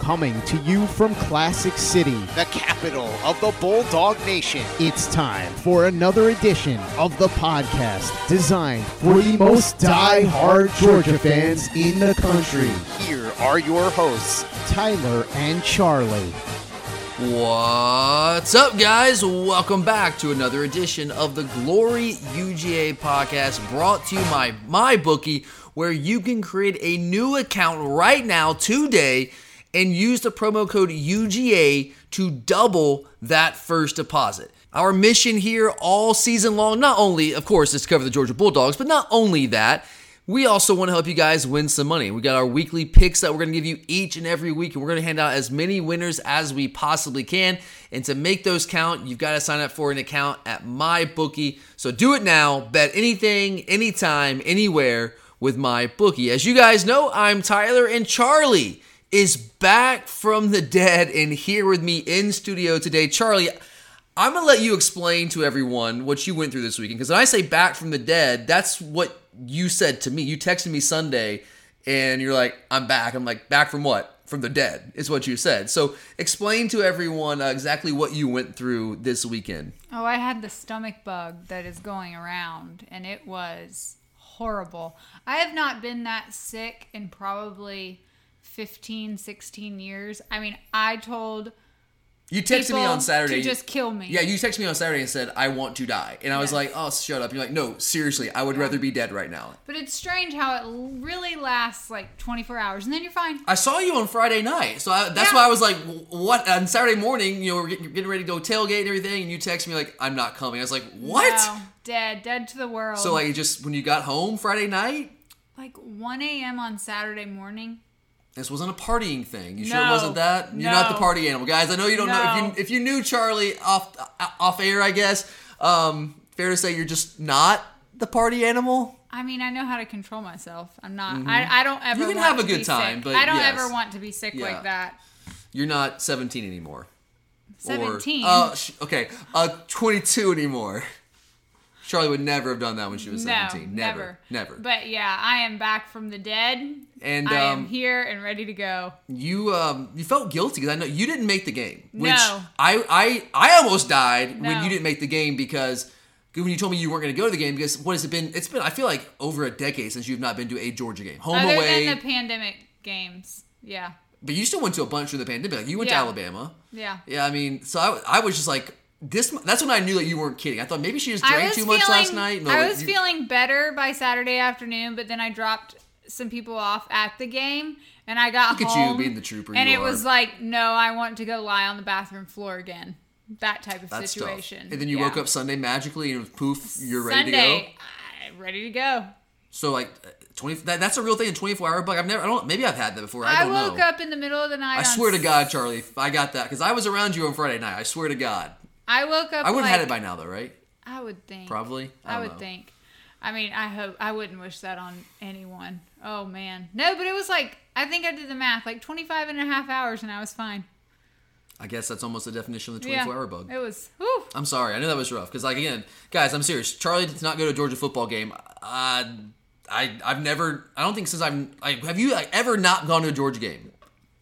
Coming to you from Classic City, the capital of the Bulldog Nation. it's time for another edition of the podcast designed for the most die-hard Georgia fans in the country, Here are your hosts. Tyler and Charlie. What's up, guys? Welcome back to another edition of the Glory UGA podcast brought to you by MyBookie, where you can create a new account right now, today, and use the promo code UGA to double that first deposit. Our mission here all season long, not only, of course, is to cover the Georgia Bulldogs, but not only that, we also want to help you guys win some money. We got our weekly picks that we're going to give you each and every week, and we're going to hand out as many winners as we possibly can. And to make those count, you've got to sign up for an account at MyBookie. So do it now. Bet anything, anytime, anywhere with MyBookie. As you guys know, I'm Tyler, and Charlie is back from the dead and here with me in studio today. Charlie, I'm gonna let you explain to everyone what you went through this weekend. Because when I say back from the dead, that's what you said to me. You texted me Sunday, and you're like, "I'm back." I'm like, "Back from what?" From the dead is what you said. So explain to everyone uh, exactly what you went through this weekend. Oh, I had the stomach bug that is going around, and it was horrible. I have not been that sick in probably 15, 16 years. I mean, I told You texted me on Saturday. to just kill me. Yeah, you texted me on Saturday and said, "I want to die," and I was like, "Oh, shut up." You're like, "No, seriously, I would rather be dead right now." But it's strange how it really lasts like 24 hours, and then you're fine. I saw you on Friday night, so I, that's Yeah. why I was like, "What?" On Saturday morning, you know, we're getting, getting ready to go tailgate and everything, and you text me like, "I'm not coming." I was like, "What?" No, dead, dead to the world. So like, just when you got home Friday night, like 1 a.m. on Saturday morning. This wasn't a partying thing. You sure it wasn't that? You're not the party animal, guys. I know you don't know if you if you knew Charlie off uh, off air, I guess. Um, fair to say you're just not the party animal. I mean, I know how to control myself. I'm not. I, I don't ever. Mm-hmm. You can want have a to good be time, sick. but I don't yes. ever want to be sick Yeah. like that. You're not 17 anymore. Or- 17. uh, sh- okay, uh, 22 anymore. Charlie would never have done that when she was No, 17. Never. Never. But yeah, I am back from the dead. And, I um, am here and ready to go. you um you felt guilty because I know you didn't make the game. Which No. I I I almost died when you didn't make the game because when you told me you weren't going to go to the game because what has it been? It's been I feel like over a decade since you've not been to a Georgia game, home Other away. than the pandemic games, yeah, but you still went to a bunch during the pandemic. Like you went Yeah. to Alabama. yeah. Yeah, I mean, so I, I was just like this. That's when I knew that you weren't kidding. I thought maybe she just drank too much feeling, last night. No, I was you- feeling better by Saturday afternoon, but then I dropped some people off at the game, and I got Look at you being the trooper and it are. was like, no, I want to go lie on the bathroom floor again. That type of That's situation. tough. And then you Yeah. woke up Sunday magically and poof, you're ready Sunday, to go. I'm ready to go. So like uh, twenty. That, that's a real thing. Twenty four hour bug. I've never. I don't. Maybe I've had that before. I I, woke know. up in the middle of the night. I swear to God, Charlie, I got that because I was around you on Friday night. I swear to God. I woke up. I would have like, had it by now, though, right? I would think. Probably. I I, would know. think. I mean, I hope I wouldn't wish that on anyone. Oh man. No, but it was like I think I did the math, like 25 and a half hours and I was fine. I guess that's almost the definition of the Yeah. 24 hour bug. It was whew. I'm sorry. I know that was rough because, like, again, guys, I'm serious. Charlie did not go to a Georgia football game. Uh, I I've never. I don't think since I'm. Like, have you like ever not gone to a Georgia game?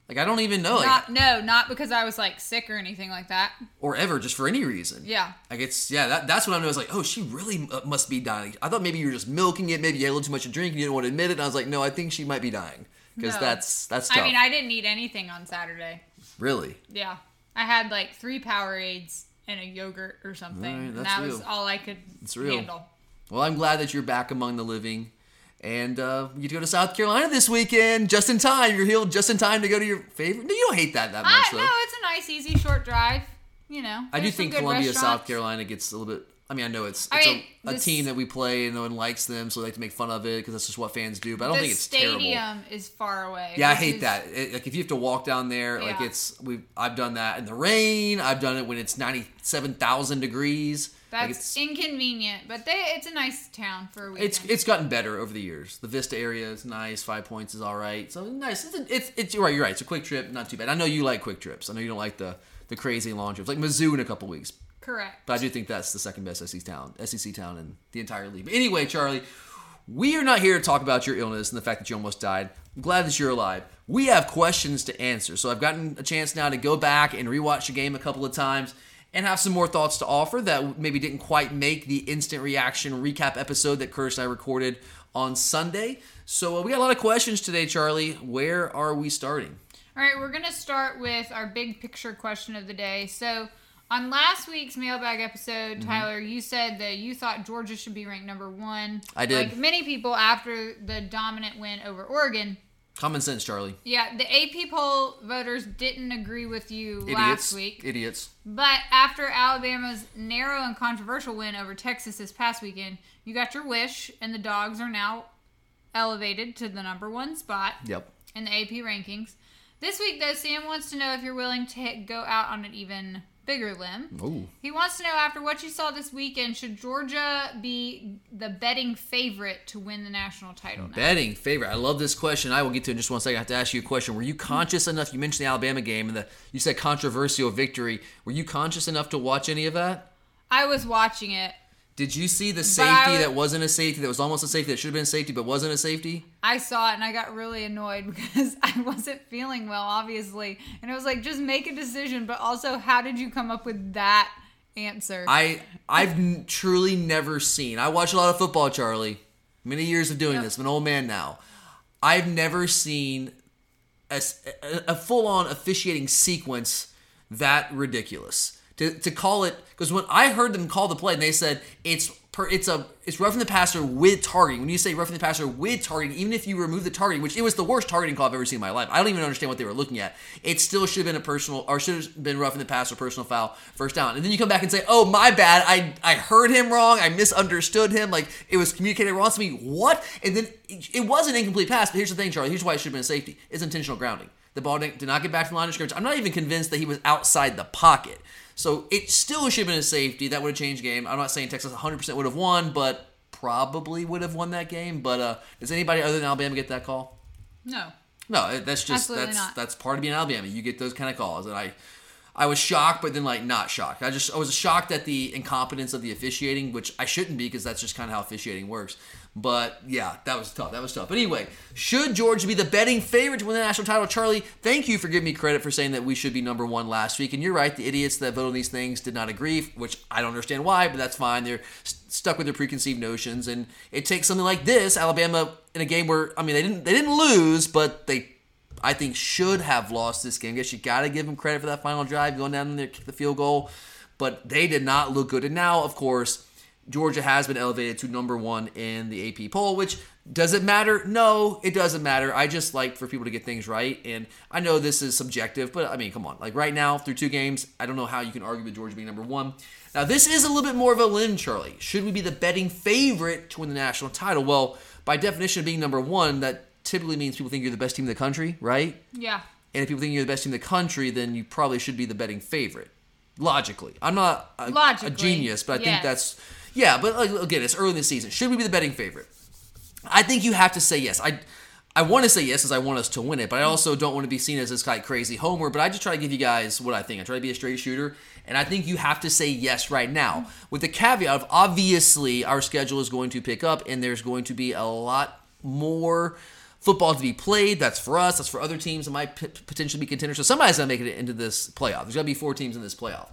Like, I don't even know. Like, no, not because I was like sick or anything like that. or ever, just for any reason. Yeah. Like it's yeah, that, that's when I was like, oh, she really uh, must be dying. I thought maybe you were just milking it. Maybe you had a little too much to drink and you didn't want to admit it. And I was like, no, I think she might be dying because No. that's that's tough. I mean, I didn't eat anything on Saturday. really. Yeah. I had like three Powerades and a yogurt or something. Right, and that was all I could real. handle. Well, I'm glad that you're back among the living. And uh, you go to South Carolina this weekend, just in time. You're healed just in time to go to your favorite. No, you don't hate that that much, I though. no, it's a nice, easy, short drive. You know. I do think Columbia, South. Carolina gets a little bit. I mean, I know it's, it's mean, a, a this- team that we play and no one likes them, so they like to make fun of it because that's just what fans do. But I don't think it's terrible. stadium is far away. Yeah, I hate is- that. It, like if you have to walk down there, like it's we. I've done that in the rain. I've done it when it's ninety-seven thousand degrees. Like, That's it's, inconvenient, but they it's a nice town for a weekend. it's it's gotten better over the years. The Vista area is nice. Five Points is all right. So nice. It's a, it's, it's you're right. You're right. It's a quick trip, not too bad. I know you like quick trips. I know you don't like the the crazy long trips, like Mizzou in a couple weeks. correct. But I do think that's the second best SEC town, SEC town in the entire league. But anyway, Charlie, we are not here to talk about your illness and the fact that you almost died. I'm glad that you're alive. We have questions to answer. So I've gotten a chance now to go back and rewatch the game a couple of times and have some more thoughts to offer that maybe didn't quite make the instant reaction recap episode that Curtis and I recorded on Sunday. So uh, we got a lot of questions today, Charlie. Where are we starting? All right, we're going to start with our big picture question of the day. So, on last week's mailbag episode, Mm-hmm. Tyler, you said that you thought Georgia should be ranked number one. I did. Like many people after the dominant win over Oregon. Common sense, Charlie. Yeah, the AP poll voters didn't agree with you Idiots. last week. Idiots. But after Alabama's narrow and controversial win over Texas this past weekend, you got your wish, and the dogs are now elevated to the number one spot Yep. in the AP rankings. This week, though, Sam wants to know if you're willing to go out on an even bigger limb. Ooh. He wants to know after what you saw this weekend, should Georgia be the betting favorite to win the national title now? Betting favorite. I love this question. I will get to it in just one second. I have to ask you a question. Were you conscious enough? You mentioned the Alabama game and the you said controversial victory. Were you conscious enough to watch any of that? I was watching it. Did you see the safety was- that wasn't a safety that was almost a safety that should have been a safety but wasn't a safety? I saw it and I got really annoyed because I wasn't feeling well, obviously. And I was like, just make a decision, but also, how did you come up with that answer? I I've n- truly never seen. I watch a lot of football, Charlie. Many years of doing Yep. this. I'm an old man now. I've never seen a full-on officiating sequence that ridiculous. To, to call it because when I heard them call the play and they said it's per, it's a it's roughing the passer with targeting. When you say roughing the passer with targeting, even if you remove the targeting, which it was the worst targeting call I've ever seen in my life. I don't even understand what they were looking at. It still should have been a personal or should have been roughing the passer personal foul first down. And then you come back and say, "Oh, my bad. I I heard him wrong. I misunderstood him. Like it was communicated wrong to me. What?" And then it, was an incomplete pass. But here's the thing, Charlie. Here's why it should have been a safety. It's intentional grounding. The ball did not get back to the line of scrimmage. I'm not even convinced that he was outside the pocket. So it still should have been a safety. That would have changed game. I'm not saying Texas 100% would have won, but probably would have won that game. But uh, does anybody other than Alabama get that call? no. No, that's just Absolutely that's not. that's part of being Alabama. You get those kind of calls, and I I was shocked, but then like not shocked. I just I was shocked at the incompetence of the officiating, which I shouldn't be because that's just kind of how officiating works. But yeah, that was tough. That was tough. But anyway, should Georgia be the betting favorite to win the national title? Charlie, thank you for giving me credit for saying that we should be number one last week. And you're right, the idiots that vote on these things did not agree, which I don't understand why, but that's fine. They're st- stuck with their preconceived notions, and it takes something like this, Alabama, in a game where I mean they didn't they didn't lose, but they I think should have lost this game. I guess you got to give them credit for that final drive, going down there, kick the field goal. But they did not look good. And now, of course, Georgia has been elevated to number one in the AP poll, which does it matter? No, it doesn't matter. I just like for people to get things right. And I know this is subjective, but I mean, come on. Like right now, through two games, I don't know how you can argue with Georgia being number one. Now, this is a little bit more of a limb, Charlie. Should we be the betting favorite to win the national title? Well, by definition of being number one, that typically means people think you're the best team in the country, right? Yeah. And if people think you're the best team in the country, then you probably should be the betting favorite. Logically, I'm not a, a genius, but I think that's yeah. But like, again, it's early in the season. Should we be the betting favorite? I think you have to say yes. I I want to say yes as I want us to win it, but I mm-hmm. also don't want to be seen as this like crazy homer. But I just try to give you guys what I think. I try to be a straight shooter, and I think you have to say yes right now, mm-hmm. with the caveat of obviously our schedule is going to pick up, and there's going to be a lot more football to be played. That's for us. That's for other teams that might p- potentially be contenders. So somebody's gonna make it into this playoff. There's gonna be four teams in this playoff.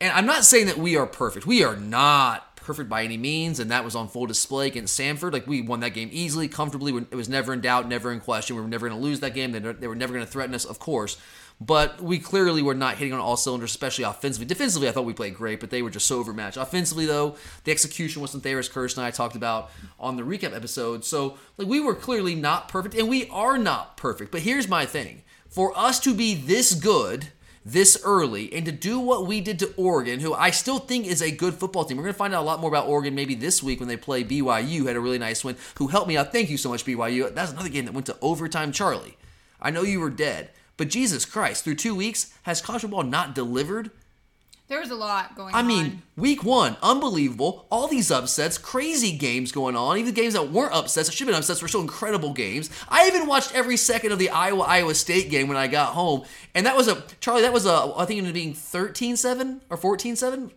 And I'm not saying that we are perfect. We are not perfect by any means, and that was on full display against Samford. Like we won that game easily, comfortably. It was never in doubt, never in question. We were never going to lose that game. They, were never going to threaten us, of course. But we clearly were not hitting on all cylinders, especially offensively. Defensively, I thought we played great, but they were just so overmatched. Offensively, though, the execution wasn't there, as Curtis and I talked about on the recap episode. So, like, we were clearly not perfect, and we are not perfect. But here's my thing: for us to be this good this early and to do what we did to Oregon, who I still think is a good football team. We're going to find out a lot more about Oregon maybe this week when they play BYU. Had a really nice win. Who helped me out? Thank you so much, BYU. That's another game that went to overtime. Charlie, I know you were dead. But Jesus Christ, through two weeks, has college football not delivered? There was a lot going I on. I mean, week one, unbelievable. All these upsets, crazy games going on. Even games that weren't upsets, that should have been upsets, were still incredible games. I even watched every second of the Iowa Iowa State game when I got home. And that was a, Charlie, that was a, I think it ended up being 13 7 or 14 7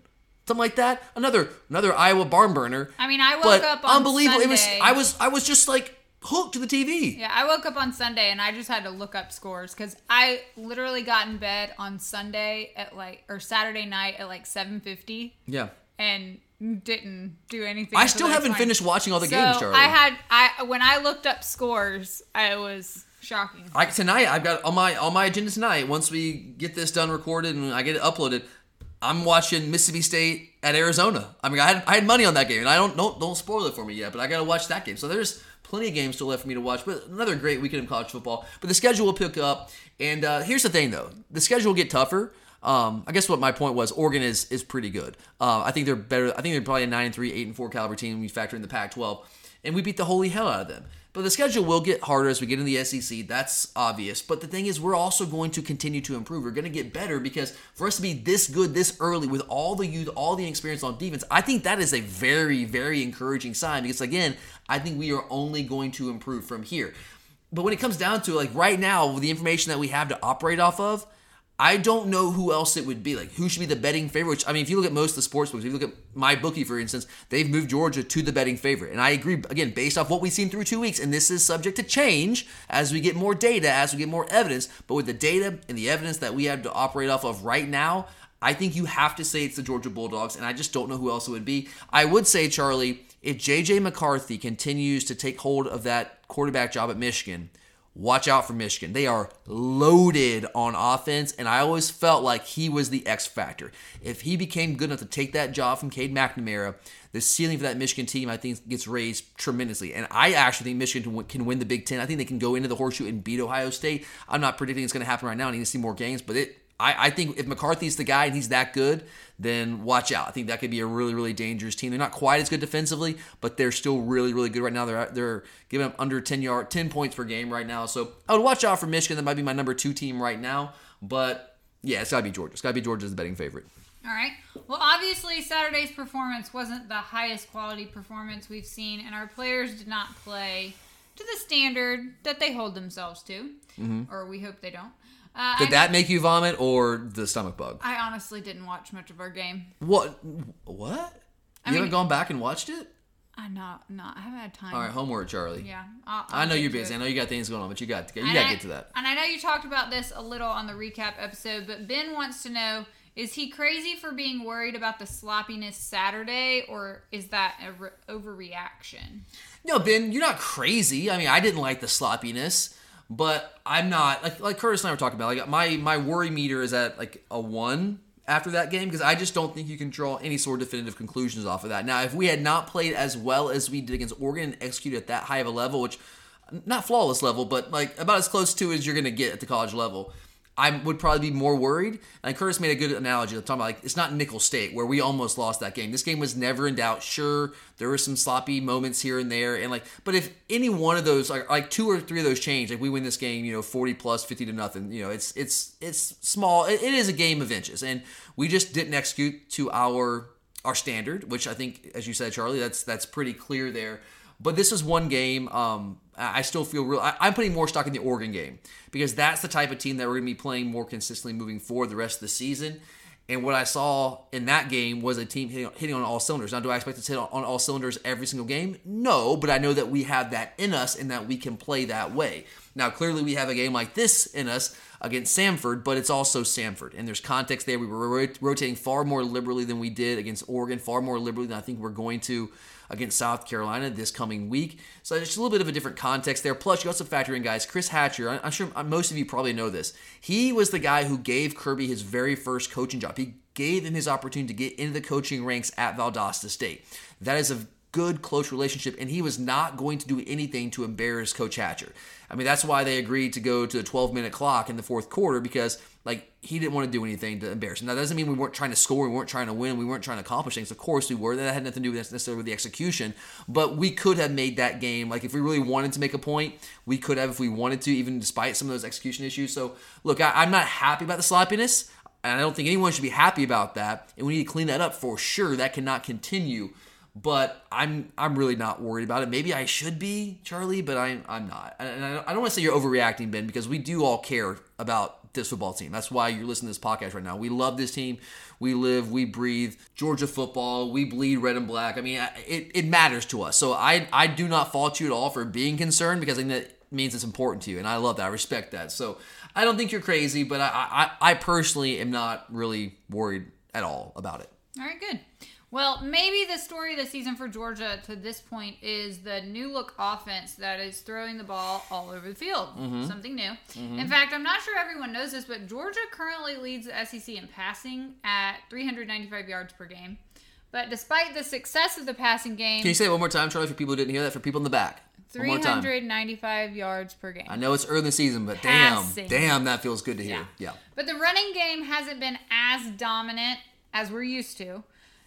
something like that. Another another Iowa barn burner. I mean, I woke up on unbelievable. It was I was I was just like hooked to the TV. Yeah, I woke up on Sunday and I just had to look up scores because I literally got in bed on Sunday at like or Saturday night at like seven fifty Yeah. and didn't do anything. I still haven't finished watching all the so games, Charlie. I had I when I looked up scores, I was shocking. I, tonight I've got on my on my agenda tonight. Once we get this done, recorded, and I get it uploaded, I'm watching Mississippi State at Arizona. I mean, I had I had money on that game, and I don't don't don't spoil it for me yet, but I got to watch that game. So there's plenty of games still left for me to watch. But another great weekend of college football. But the schedule will pick up, and uh, here's the thing though: the schedule will get tougher. Um, I guess what my point was, Oregon is is pretty good. Uh, I think they're better. I think they're probably a nine and three, eight and four caliber team. When we factor in the Pac-12, and we beat the holy hell out of them. But the schedule will get harder as we get in the SEC. That's obvious. But the thing is, we're also going to continue to improve. We're going to get better because for us to be this good this early with all the youth, all the experience on defense, I think that is a very, very encouraging sign because, again, I think we are only going to improve from here. But when it comes down to it, like right now, the information that we have to operate off of, I don't know who else it would be. Like, who should be the betting favorite? Which, I mean, if you look at most of the sports books, if you look at MyBookie, for instance, they've moved Georgia to the betting favorite. And I agree, again, based off what we've seen through two weeks, and this is subject to change as we get more data, as we get more evidence. But with the data and the evidence that we have to operate off of right now, I think you have to say it's the Georgia Bulldogs, and I just don't know who else it would be. I would say, Charlie, if JJ McCarthy continues to take hold of that quarterback job at Michigan, watch out for Michigan. They are loaded on offense, and I always felt like he was the X factor. If he became good enough to take that job from Cade McNamara, the ceiling for that Michigan team, I think, gets raised tremendously. And I actually think Michigan can win- the Big Ten. I think they can go into the horseshoe and beat Ohio State. I'm not predicting it's going to happen right now. I need to see more games, but it. I, I think if McCarthy's the guy and he's that good, then watch out. I think that could be a really, really dangerous team. They're not quite as good defensively, but they're still really, really good right now. They're they're giving up under 10 yard, 10 points per game right now. So I would watch out for Michigan. That might be my number two team right now. But yeah, it's got to be Georgia. It's got to be Georgia's the betting favorite. All right. Well, obviously, Saturday's performance wasn't the highest quality performance we've seen, and our players did not play to the standard that they hold themselves to, mm-hmm. or we hope they don't. Uh, Did I, that make you vomit or the stomach bug? I honestly didn't watch much of our game. What? What? You I haven't gone back and watched it? I not not. I haven't had time. All right, homework, Charlie. Yeah. I'll, I I'll know you're busy. it. I know you got things going on, but you got to, you And got to I- get to that. And I know you talked about this a little on the recap episode, but Ben wants to know is he crazy for being worried about the sloppiness Saturday, or is that a re- overreaction? No, Ben, you're not crazy. I mean, I didn't like the sloppiness, but I'm not like like Curtis and I were talking about. Like my my worry meter is at like a one after that game because I just don't think you can draw any sort of definitive conclusions off of that. Now, if we had not played as well as we did against Oregon and executed at that high of a level, which not flawless level, but like about as close to as you're gonna get at the college level. I would probably be more worried. And Curtis made a good analogy. I'm talking about like it's not Nicholls State where we almost lost that game. This game was never in doubt. Sure, there were some sloppy moments here and there, and like, but if any one of those, like, like two or three of those change, like we win this game, you know, 40 plus, 50 to nothing. You know, it's it's it's small. It, it is a game of inches, and we just didn't execute to our our standard, which I think, as you said, Charlie, that's that's pretty clear there. But this is one game. Um, I still feel real. I, I'm putting more stock in the Oregon game because that's the type of team that we're going to be playing more consistently moving forward the rest of the season. And what I saw in that game was a team hitting, hitting on all cylinders. Now, do I expect to hit on all cylinders every single game? No, but I know that we have that in us and that we can play that way. Now, clearly, we have a game like this in us against Samford, but it's also Samford. And there's context there. We were rot- rotating far more liberally than we did against Oregon, far more liberally than I think we're going to against South Carolina this coming week. So just a little bit of a different context there. Plus, you also factor in guys. Chris Hatcher, I'm sure most of you probably know this. He was the guy who gave Kirby his very first coaching job. He gave him his opportunity to get into the coaching ranks at Valdosta State. That is a good, close relationship, and he was not going to do anything to embarrass Coach Hatcher. I mean, that's why they agreed to go to a 12 minute clock in the fourth quarter because, like, he didn't want to do anything to embarrass him. Now, that doesn't mean we weren't trying to score, we weren't trying to win, we weren't trying to accomplish things. Of course, we were. That had nothing to do with necessarily with the execution, but we could have made that game. Like, if we really wanted to make a point, we could have if we wanted to, even despite some of those execution issues. So, look, I, I'm not happy about the sloppiness. And I don't think anyone should be happy about that. And we need to clean that up for sure. That cannot continue but I'm I'm really not worried about it. Maybe I should be, Charlie, but I'm I'm not. And I don't want to say you're overreacting, Ben, because we do all care about this football team. That's why you're listening to this podcast right now. We love this team. We live, we breathe Georgia football. We bleed red and black. I mean, it, it matters to us. So I I do not fault you at all for being concerned because I think that means it's important to you, and I love that. I respect that. So I don't think you're crazy, but I I, I personally am not really worried at all about it. All right, good. Well, maybe the story of the season for Georgia to this point is the new look offense that is throwing the ball all over the field. Mm-hmm. Something new. In fact, I'm not sure everyone knows this, but Georgia currently leads the SEC in passing at 395 yards per game. But despite the success of the passing game, Can you say it one more time, Charlie, for people who didn't hear that? For people in the back, one more time. 395 yards per game. I know it's early in the season, but Passing. damn, damn, that feels good to hear. Yeah. But the running game hasn't been as dominant as we're used to.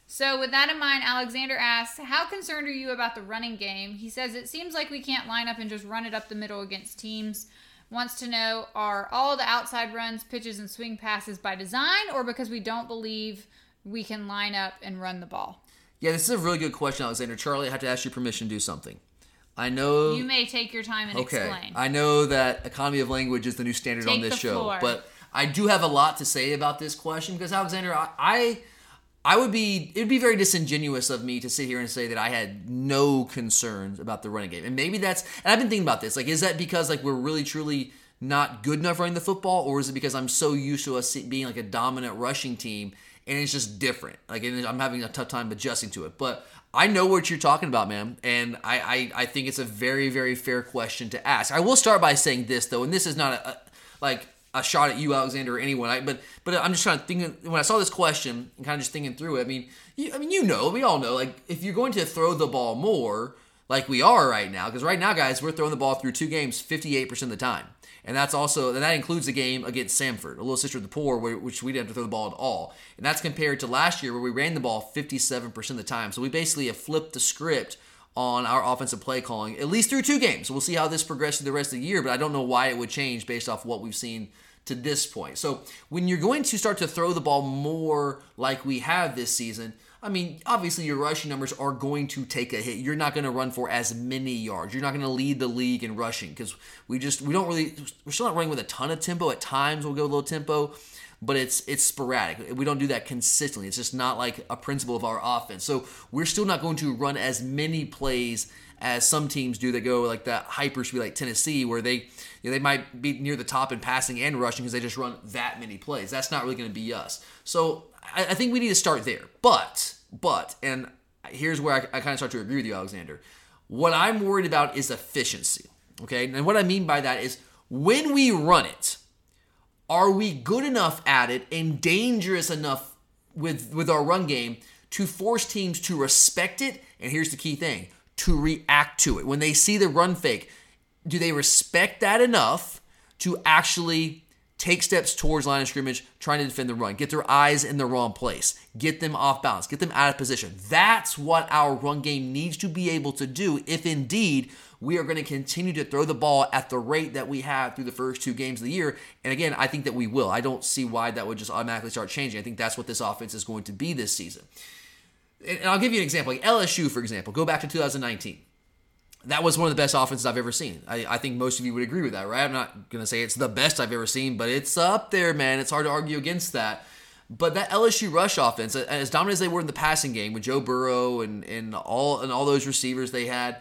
So, with that in mind, Alexander asks, How concerned are you about the running game? He says, It seems like we can't line up and just run it up the middle against teams. Wants to know, Are all the outside runs, pitches, and swing passes by design or because we don't believe we can line up and run the ball? Yeah, this is a really good question, Alexander. Charlie, I have to ask your permission to do something. I know. You may take your time and okay. explain. I know that economy of language is the new standard Take on this show, but I do have a lot to say about this question because Alexander, I, I I would be it would be very disingenuous of me to sit here and say that I had no concerns about the running game. And maybe that's and I've been thinking about this. Like is that because like we're really truly not good enough running the football or is it because I'm so used to us being like a dominant rushing team and it's just different. Like I'm having a tough time adjusting to it. But I know what you're talking about, man, and I, I, I think it's a very, very fair question to ask. I will start by saying this though, and this is not a, a like a shot at you, Alexander, or anyone. I, but but I'm just trying to think when I saw this question and kind of just thinking through it. I mean, you, I mean, you know, we all know, like if you're going to throw the ball more, like we are right now, because right now, guys, we're throwing the ball through two games 58% of the time. And that's also, and that includes the game against Samford, a little sister of the poor, where, which we didn't have to throw the ball at all. And that's compared to last year where we ran the ball 57% of the time. So we basically have flipped the script on our offensive play calling, at least through two games. We'll see how this progresses the rest of the year, but I don't know why it would change based off what we've seen to this point. So when you're going to start to throw the ball more like we have this season, I mean, obviously your rushing numbers are going to take a hit. You're not going to run for as many yards. You're not going to lead the league in rushing because we just we don't really we're still not running with a ton of tempo. At times we'll go a little tempo, but it's it's sporadic. We don't do that consistently. It's just not like a principle of our offense. So we're still not going to run as many plays as some teams do that go like that hyper speed like Tennessee where they you know, they might be near the top in passing and rushing because they just run that many plays. That's not really going to be us. So I, I think we need to start there. But but and here's where I, I kind of start to agree with you, Alexander. What I'm worried about is efficiency. Okay, and what I mean by that is when we run it, are we good enough at it and dangerous enough with with our run game to force teams to respect it? And here's the key thing: to react to it when they see the run fake. Do they respect that enough to actually take steps towards line of scrimmage, trying to defend the run, get their eyes in the wrong place, get them off balance, get them out of position. That's what our run game needs to be able to do if indeed we are going to continue to throw the ball at the rate that we have through the first two games of the year. And again, I think that we will. I don't see why that would just automatically start changing. I think that's what this offense is going to be this season. And I'll give you an example. Like LSU, for example, go back to 2019 that was one of the best offenses I've ever seen. I, I, think most of you would agree with that, right? I'm not going to say it's the best I've ever seen, but it's up there, man. It's hard to argue against that. But that LSU rush offense, as dominant as they were in the passing game with Joe Burrow and, and all and all those receivers they had,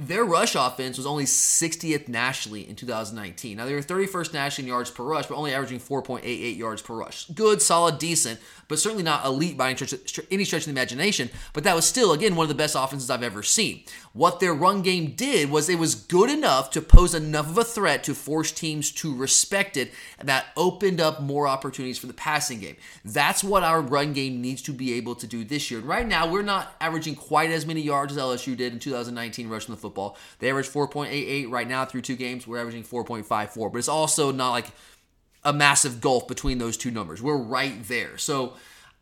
their rush offense was only 60th nationally in 2019. Now they were 31st nationally in yards per rush, but only averaging 4.88 yards per rush. Good, solid, decent, but certainly not elite by any stretch, any stretch of the imagination. But that was still, again, one of the best offenses I've ever seen. What their run game did was it was good enough to pose enough of a threat to force teams to respect it, that opened up more opportunities for the passing game. That's what our run game needs to be able to do this year. Right now, we're not averaging quite as many yards as LSU did in 2019 rushing the football. They averaged 4.88 right now through two games. We're averaging 4.54, but it's also not like a massive gulf between those two numbers. We're right there. So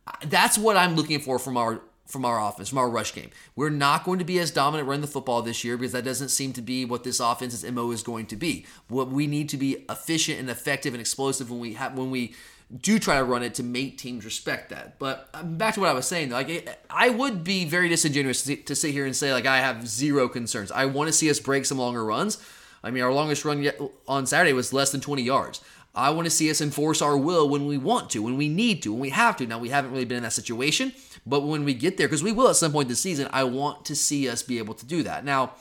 uh, that's what I'm looking for from our from our offense, from our rush game. We're not going to be as dominant running the football this year because that doesn't seem to be what this offense's MO is going to be. What we need to be efficient and effective and explosive when we have when we do try to run it to make teams respect that. But um, back to what I was saying, like I would be very disingenuous to sit here and say like I have zero concerns. I want to see us break some longer runs. I mean, our longest run yet on Saturday was less than 20 yards. I want to see us enforce our will when we want to, when we need to, when we have to. Now, we haven't really been in that situation, but when we get there, because we will at some point this season, I want to see us be able to do that. Now,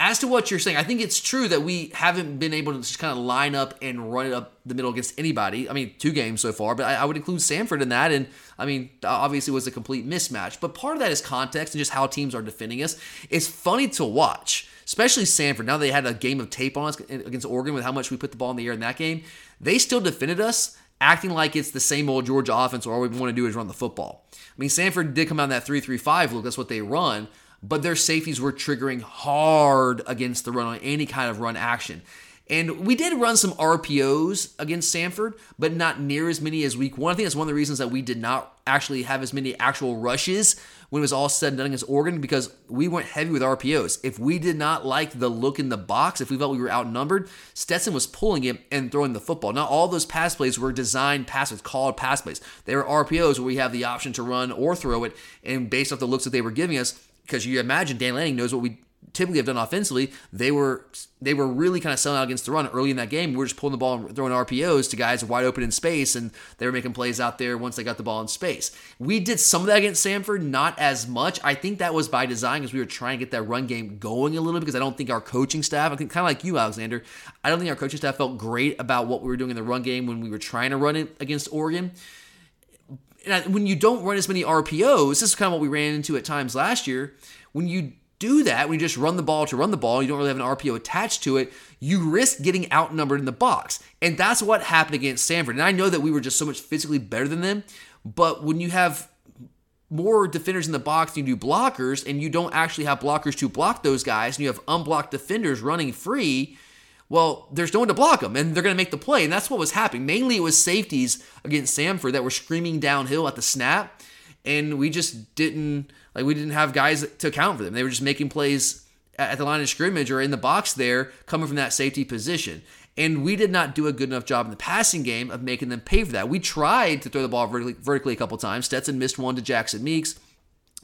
as to what you're saying, I think it's true that we haven't been able to just kind of line up and run it up the middle against anybody. I mean, two games so far, but I, I would include Samford in that. And I mean, obviously, it was a complete mismatch. But part of that is context and just how teams are defending us. It's funny to watch, especially Samford. Now they had a game of tape on us against Oregon with how much we put the ball in the air in that game. They still defended us acting like it's the same old Georgia offense where all we want to do is run the football. I mean, Samford did come out in that 3 3 5 look. That's what they run but their safeties were triggering hard against the run on any kind of run action. And we did run some RPOs against Samford, but not near as many as week one. I think that's one of the reasons that we did not actually have as many actual rushes when it was all said and done against Oregon because we went heavy with RPOs. If we did not like the look in the box, if we felt we were outnumbered, Stetson was pulling it and throwing the football. Now, all those pass plays were designed passes, called pass plays. They were RPOs where we have the option to run or throw it, and based off the looks that they were giving us, because you imagine Dan Lanning knows what we typically have done offensively. They were they were really kind of selling out against the run early in that game. We were just pulling the ball and throwing RPOs to guys wide open in space, and they were making plays out there once they got the ball in space. We did some of that against Samford, not as much. I think that was by design because we were trying to get that run game going a little bit, because I don't think our coaching staff, I think kind of like you, Alexander, I don't think our coaching staff felt great about what we were doing in the run game when we were trying to run it against Oregon when you don't run as many RPOs, this is kind of what we ran into at times last year. When you do that, when you just run the ball to run the ball, you don't really have an RPO attached to it, you risk getting outnumbered in the box. And that's what happened against Samford. And I know that we were just so much physically better than them, but when you have more defenders in the box than you do blockers, and you don't actually have blockers to block those guys, and you have unblocked defenders running free, well, there's no one to block them, and they're going to make the play. And that's what was happening. Mainly, it was safeties against Samford that were screaming downhill at the snap, and we just didn't like we didn't have guys to account for them. They were just making plays at the line of scrimmage or in the box there, coming from that safety position. And we did not do a good enough job in the passing game of making them pay for that. We tried to throw the ball vertically, vertically a couple times. Stetson missed one to Jackson Meeks,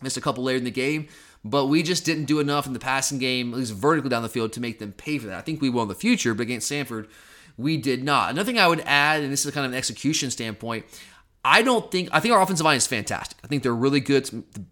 missed a couple later in the game, but we just didn't do enough in the passing game, at least vertically down the field, to make them pay for that. I think we will in the future, but against Samford, we did not. Another thing I would add, and this is kind of an execution standpoint, I don't think I think our offensive line is fantastic. I think they're really good.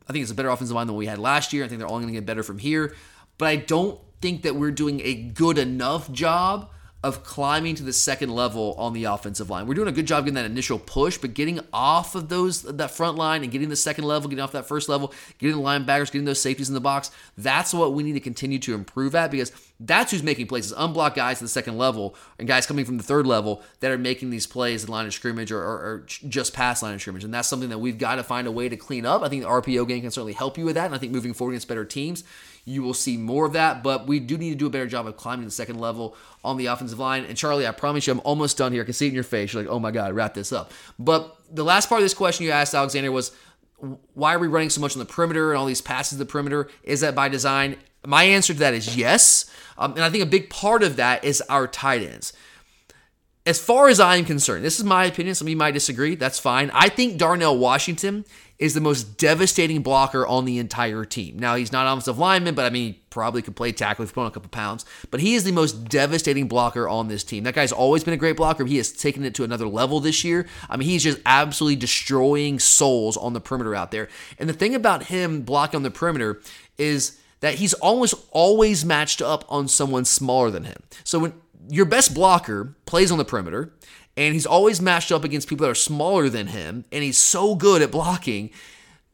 I think it's a better offensive line than we had last year. I think they're only going to get better from here. But I don't think that we're doing a good enough job of climbing to the second level on the offensive line. We're doing a good job getting that initial push, but getting off of those that front line and getting the second level, getting off that first level, getting the linebackers, getting those safeties in the box. That's what we need to continue to improve at because that's who's making plays. Is unblocked guys at the second level and guys coming from the third level that are making these plays in line of scrimmage or, or, or just past line of scrimmage. And that's something that we've got to find a way to clean up. I think the RPO game can certainly help you with that. And I think moving forward against better teams, you will see more of that, but we do need to do a better job of climbing the second level on the offensive line. And Charlie, I promise you, I'm almost done here. I can see it in your face. You're like, oh my God, wrap this up. But the last part of this question you asked, Alexander, was why are we running so much on the perimeter and all these passes to the perimeter? Is that by design? My answer to that is yes. Um, and I think a big part of that is our tight ends. As far as I am concerned, this is my opinion. Some of you might disagree. That's fine. I think Darnell Washington is the most devastating blocker on the entire team. Now, he's not offensive lineman, but I mean, he probably could play tackle if he put on a couple pounds. But he is the most devastating blocker on this team. That guy's always been a great blocker. He has taken it to another level this year. I mean, he's just absolutely destroying souls on the perimeter out there. And the thing about him blocking on the perimeter is that he's almost always matched up on someone smaller than him. So when your best blocker plays on the perimeter, and he's always matched up against people that are smaller than him, and he's so good at blocking,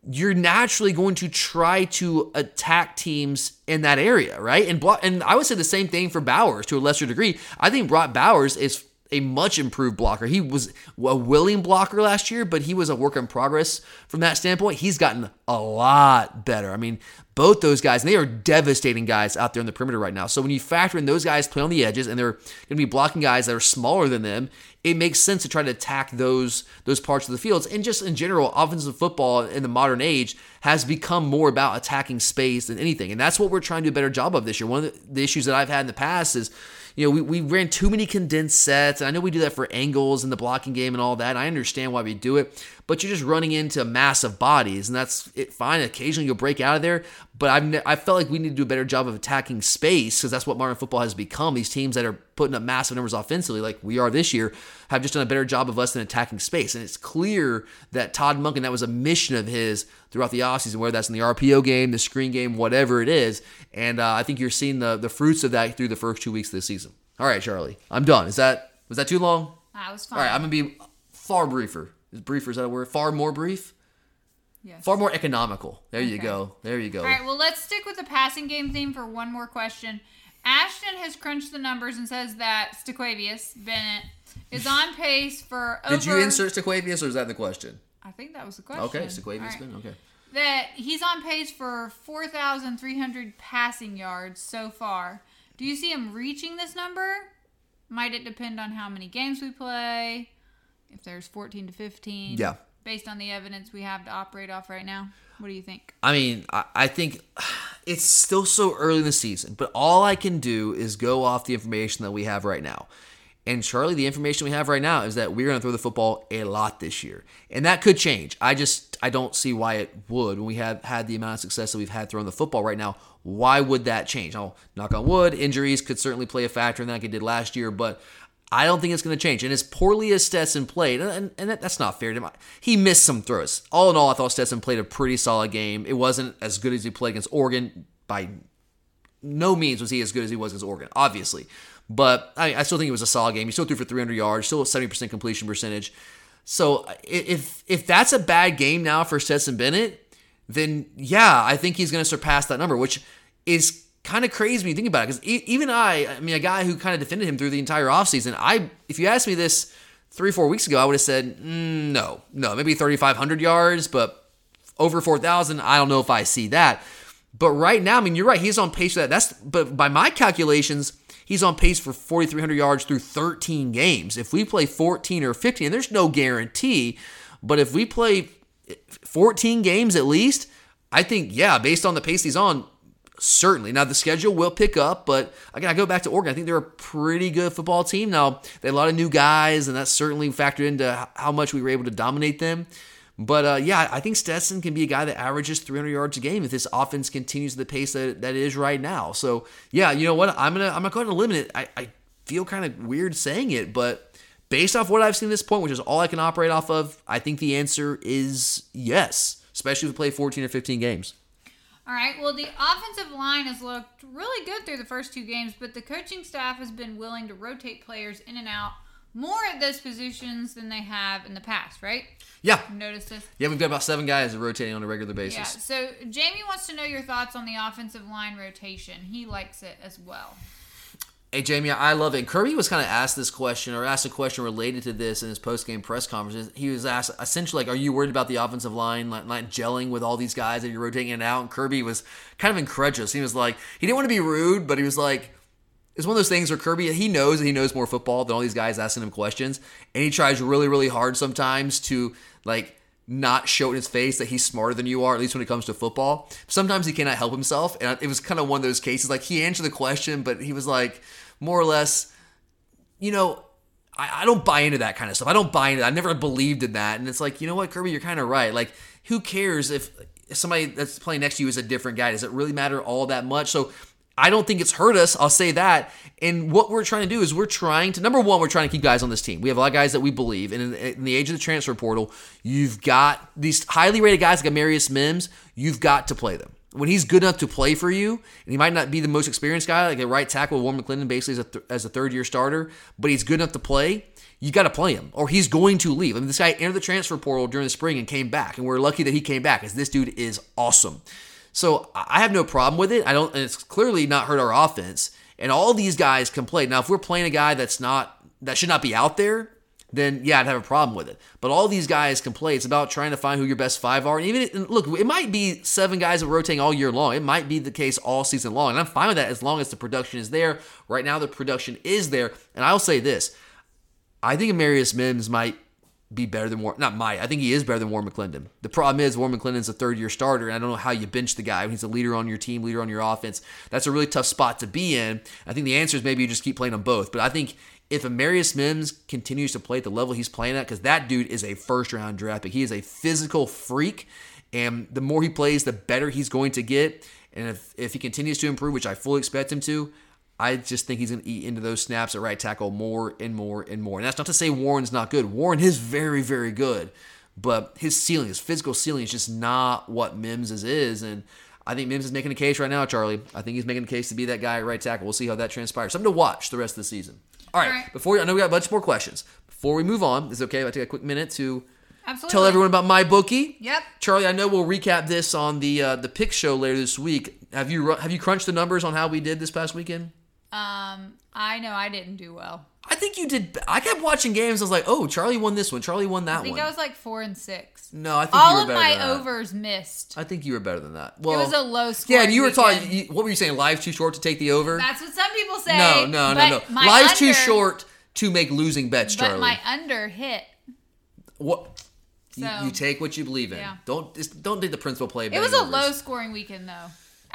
you're naturally going to try to attack teams in that area, right? And block, and I would say the same thing for Bowers to a lesser degree. I think Brock Bowers is a much improved blocker. He was a willing blocker last year, but he was a work in progress from that standpoint. He's gotten a lot better. I mean, both those guys, and they are devastating guys out there on the perimeter right now. So when you factor in those guys play on the edges and they're going to be blocking guys that are smaller than them, it makes sense to try to attack those those parts of the fields. And just in general, offensive football in the modern age has become more about attacking space than anything. And that's what we're trying to do a better job of this year. One of the, issues that I've had in the past is you know, we, we ran too many condensed sets. And I know we do that for angles and the blocking game and all that. I understand why we do it, but you're just running into massive bodies, and that's it, fine. Occasionally you'll break out of there, but I've I felt like we need to do a better job of attacking space because that's what modern football has become. These teams that are putting up massive numbers offensively, like we are this year, have just done a better job of us than attacking space. And it's clear that Todd Monken, that was a mission of his throughout the offseason, whether that's in the RPO game, the screen game, whatever it is. And uh, I think you're seeing the the fruits of that through the first two weeks of the season. All right, Charlie, I'm done. Is that was that too long? That was fine. All right, I'm gonna be far briefer. Is briefer is that a word? Far more brief. Yes. Far more economical. There you go. There you go. All right, well, let's stick with the passing game theme for one more question. Ashton has crunched the numbers and says that Staquavius Bennett is on pace for over. Did you insert Sequavius or is that the question? I think that was the question. Okay, Sequavius All right. Bennett. Okay. That he's on pace for 4,300 passing yards so far. Do you see him reaching this number? Might it depend on how many games we play? If there's 14 to 15? Yeah. Based on the evidence we have to operate off right now? What do you think? I mean, I, I think it's still so early in the season, but all I can do is go off the information that we have right now. And Charlie, the information we have right now is that we're going to throw the football a lot this year, and that could change. I just I don't see why it would when we have had the amount of success that we've had throwing the football right now. Why would that change? I'll knock on wood. Injuries could certainly play a factor in that, like it did last year, but I don't think it's going to change. And as poorly as Stetson played, and, and that, that's not fair to him, he missed some throws. All in all, I thought Stetson played a pretty solid game. It wasn't as good as he played against Oregon. By no means was he as good as he was against Oregon, obviously. But I, I still think it was a solid game. He still threw for 300 yards, still a 70% completion percentage. So if if that's a bad game now for Stetson Bennett, then yeah, I think he's going to surpass that number, which is kind of crazy when you think about it. Because even I, I mean, a guy who kind of defended him through the entire offseason, I, if you asked me this three, four weeks ago, I would have said, mm, no, no, maybe 3,500 yards, but over 4,000, I don't know if I see that. But right now, I mean, you're right. He's on pace for that. That's, but by my calculations, he's on pace for 4,300 yards through 13 games. If we play 14 or 15, and there's no guarantee, but if we play 14 games at least, I think, yeah, based on the pace he's on, certainly. Now, the schedule will pick up, but again, I go back to Oregon. I think they're a pretty good football team. Now, they had a lot of new guys, and that's certainly factored into how much we were able to dominate them. But uh, yeah, I think Stetson can be a guy that averages 300 yards a game if this offense continues the pace that, that it is right now. So yeah, you know what? I'm gonna I'm gonna go ahead and eliminate it. I, I feel kind of weird saying it, but based off what I've seen at this point, which is all I can operate off of, I think the answer is yes, especially if we play 14 or 15 games. All right. Well, the offensive line has looked really good through the first two games, but the coaching staff has been willing to rotate players in and out more at those positions than they have in the past, right? Yeah. You noticed this? Yeah, we've got about seven guys rotating on a regular basis. Yeah. So Jamie wants to know your thoughts on the offensive line rotation. He likes it as well. Hey Jamie, I love it. And Kirby was kind of asked this question or asked a question related to this in his post game press conference. He was asked essentially like, "Are you worried about the offensive line not, not gelling with all these guys that you're rotating in and out?" And Kirby was kind of incredulous. He was like, he didn't want to be rude, but he was like, it's one of those things where Kirby he knows that he knows more football than all these guys asking him questions, and he tries really really hard sometimes to like not show in his face that he's smarter than you are, at least when it comes to football. Sometimes he cannot help himself, and it was kind of one of those cases. Like he answered the question, but he was like more or less, you know. I, I don't buy into that kind of stuff. I don't buy into. I never believed in that, and it's like, you know what, Kirby, you're kind of right. Like, who cares if somebody that's playing next to you is a different guy? Does it really matter all that much? So I don't think it's hurt us. I'll say that. And what we're trying to do is we're trying to number one, we're trying to keep guys on this team. We have a lot of guys that we believe, and in, in the age of the transfer portal, you've got these highly rated guys like Amarius Mims. You've got to play them. When he's good enough to play for you, and he might not be the most experienced guy, like a right tackle, Warren McClendon, basically as a, th- as a third year starter, but he's good enough to play. You got to play him, or he's going to leave. I mean, this guy entered the transfer portal during the spring and came back, and we're lucky that he came back, because this dude is awesome. So I have no problem with it. I don't, and it's clearly not hurt our offense. And all these guys can play. Now, if we're playing a guy that's not that should not be out there, then yeah, I'd have a problem with it. But all these guys can play. It's about trying to find who your best five are. And even and look, it might be seven guys that rotating all year long. It might be the case all season long, and I'm fine with that as long as the production is there. Right now, the production is there, and I'll say this: I think Amarius Mims might be better than Warren. Not might. I think he is better than Warren McClendon. The problem is Warren McClendon's a third year starter, and I don't know how you bench the guy when he's a leader on your team, leader on your offense. That's a really tough spot to be in. I think the answer is maybe you just keep playing them both. But I think if Amarius Mims continues to play at the level he's playing at, because that dude is a first round draft pick. He is a physical freak, and the more he plays, the better he's going to get. And if, if he continues to improve, which I fully expect him to, I just think he's going to eat into those snaps at right tackle more and more and more. And that's not to say Warren's not good. Warren is very, very good, but his ceiling, his physical ceiling, is just not what Mims's is. And I think Mims is making a case right now, Charlie. I think he's making a case to be that guy at right tackle. We'll see how that transpires. Something to watch the rest of the season. All right. All right. Before I know we got a bunch more questions. Before we move on, is it okay if I take a quick minute to Absolutely. tell everyone about MyBookie? Yep. Charlie, I know we'll recap this on the uh, the pick show later this week. Have you have you crunched the numbers on how we did this past weekend? Um, I know I didn't do well. I think you did. I kept watching games. I was like, oh, Charlie won this one. Charlie won that I think one. I was like four and six. no, I think you All were of better my than that. overs missed. I think you were better than that. Well, was a low score. Yeah, and you were talking. What were you saying? Life's too short to take the over. That's what some people say. no, no, no, but no. Life's too short to make losing bets, But Charlie. my under hit. what? You, So- you take what you believe in. Yeah. Don't just don't take the principal play. It was a low scoring weekend though.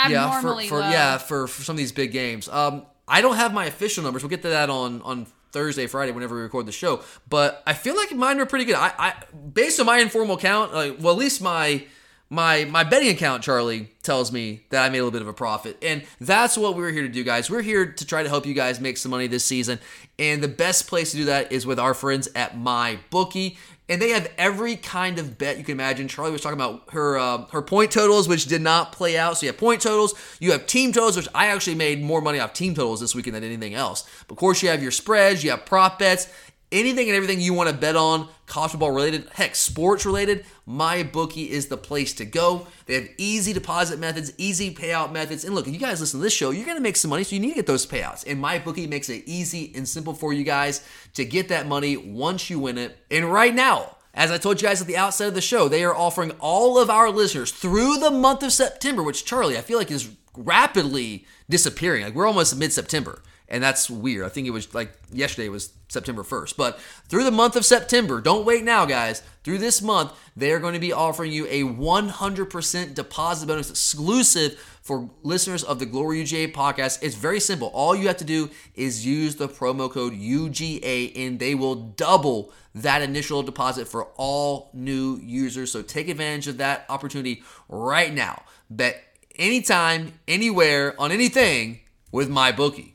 yeah, for, Abnormally for low. yeah for, for some of these big games. Um, I don't have my official numbers. We'll get to that on on Thursday, Friday, whenever we record the show. But I feel like mine were pretty good. I, I based on my informal count, like well, at least my my my betting account, Charlie tells me that I made a little bit of a profit, and that's what we're here to do, guys. We're here to try to help you guys make some money this season, and the best place to do that is with our friends at my bookie. And they have every kind of bet you can imagine. Charlie was talking about her uh, her point totals, which did not play out. So you have point totals, you have team totals, which I actually made more money off team totals this weekend than anything else. But of course, you have your spreads, you have prop bets, anything and everything you want to bet on, college football related, heck, sports related, MyBookie is the place to go. They have easy deposit methods, easy payout methods. And look, if you guys listen to this show, you're going to make some money, so you need to get those payouts. And MyBookie makes it easy and simple for you guys to get that money once you win it. And right now, as I told you guys at the outset of the show, they are offering all of our listeners through the month of September, which Charlie, I feel like is rapidly disappearing. Like we're almost mid September. And that's weird. I think it was like yesterday was September 1st. But through the month of September, don't wait now, guys. Through this month, they're going to be offering you a 100% deposit bonus exclusive for listeners of the Glory UGA podcast. It's very simple. All you have to do is use the promo code UGA and they will double that initial deposit for all new users. So take advantage of that opportunity right now. Bet anytime, anywhere, on anything with MyBookie.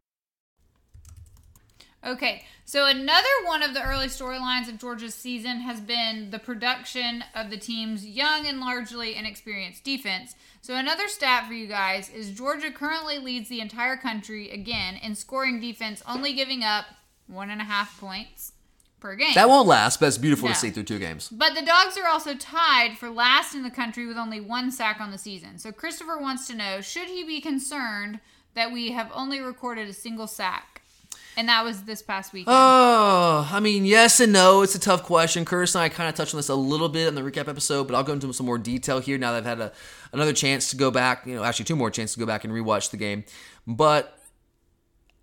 Okay, so another one of the early storylines of Georgia's season has been the production of the team's young and largely inexperienced defense. So, another stat for you guys is Georgia currently leads the entire country again in scoring defense, only giving up one and a half points per game. That won't last, but it's beautiful No. to see through two games. But the Dogs are also tied for last in the country with only one sack on the season. So Christopher wants to know should he be concerned that we have only recorded a single sack? And that was this past weekend. Oh, I mean, yes and no. It's a tough question. Curtis and I kind of touched on this a little bit in the recap episode, but I'll go into some more detail here now that I've had a, another chance to go back, you know, actually two more chances to go back and rewatch the game. But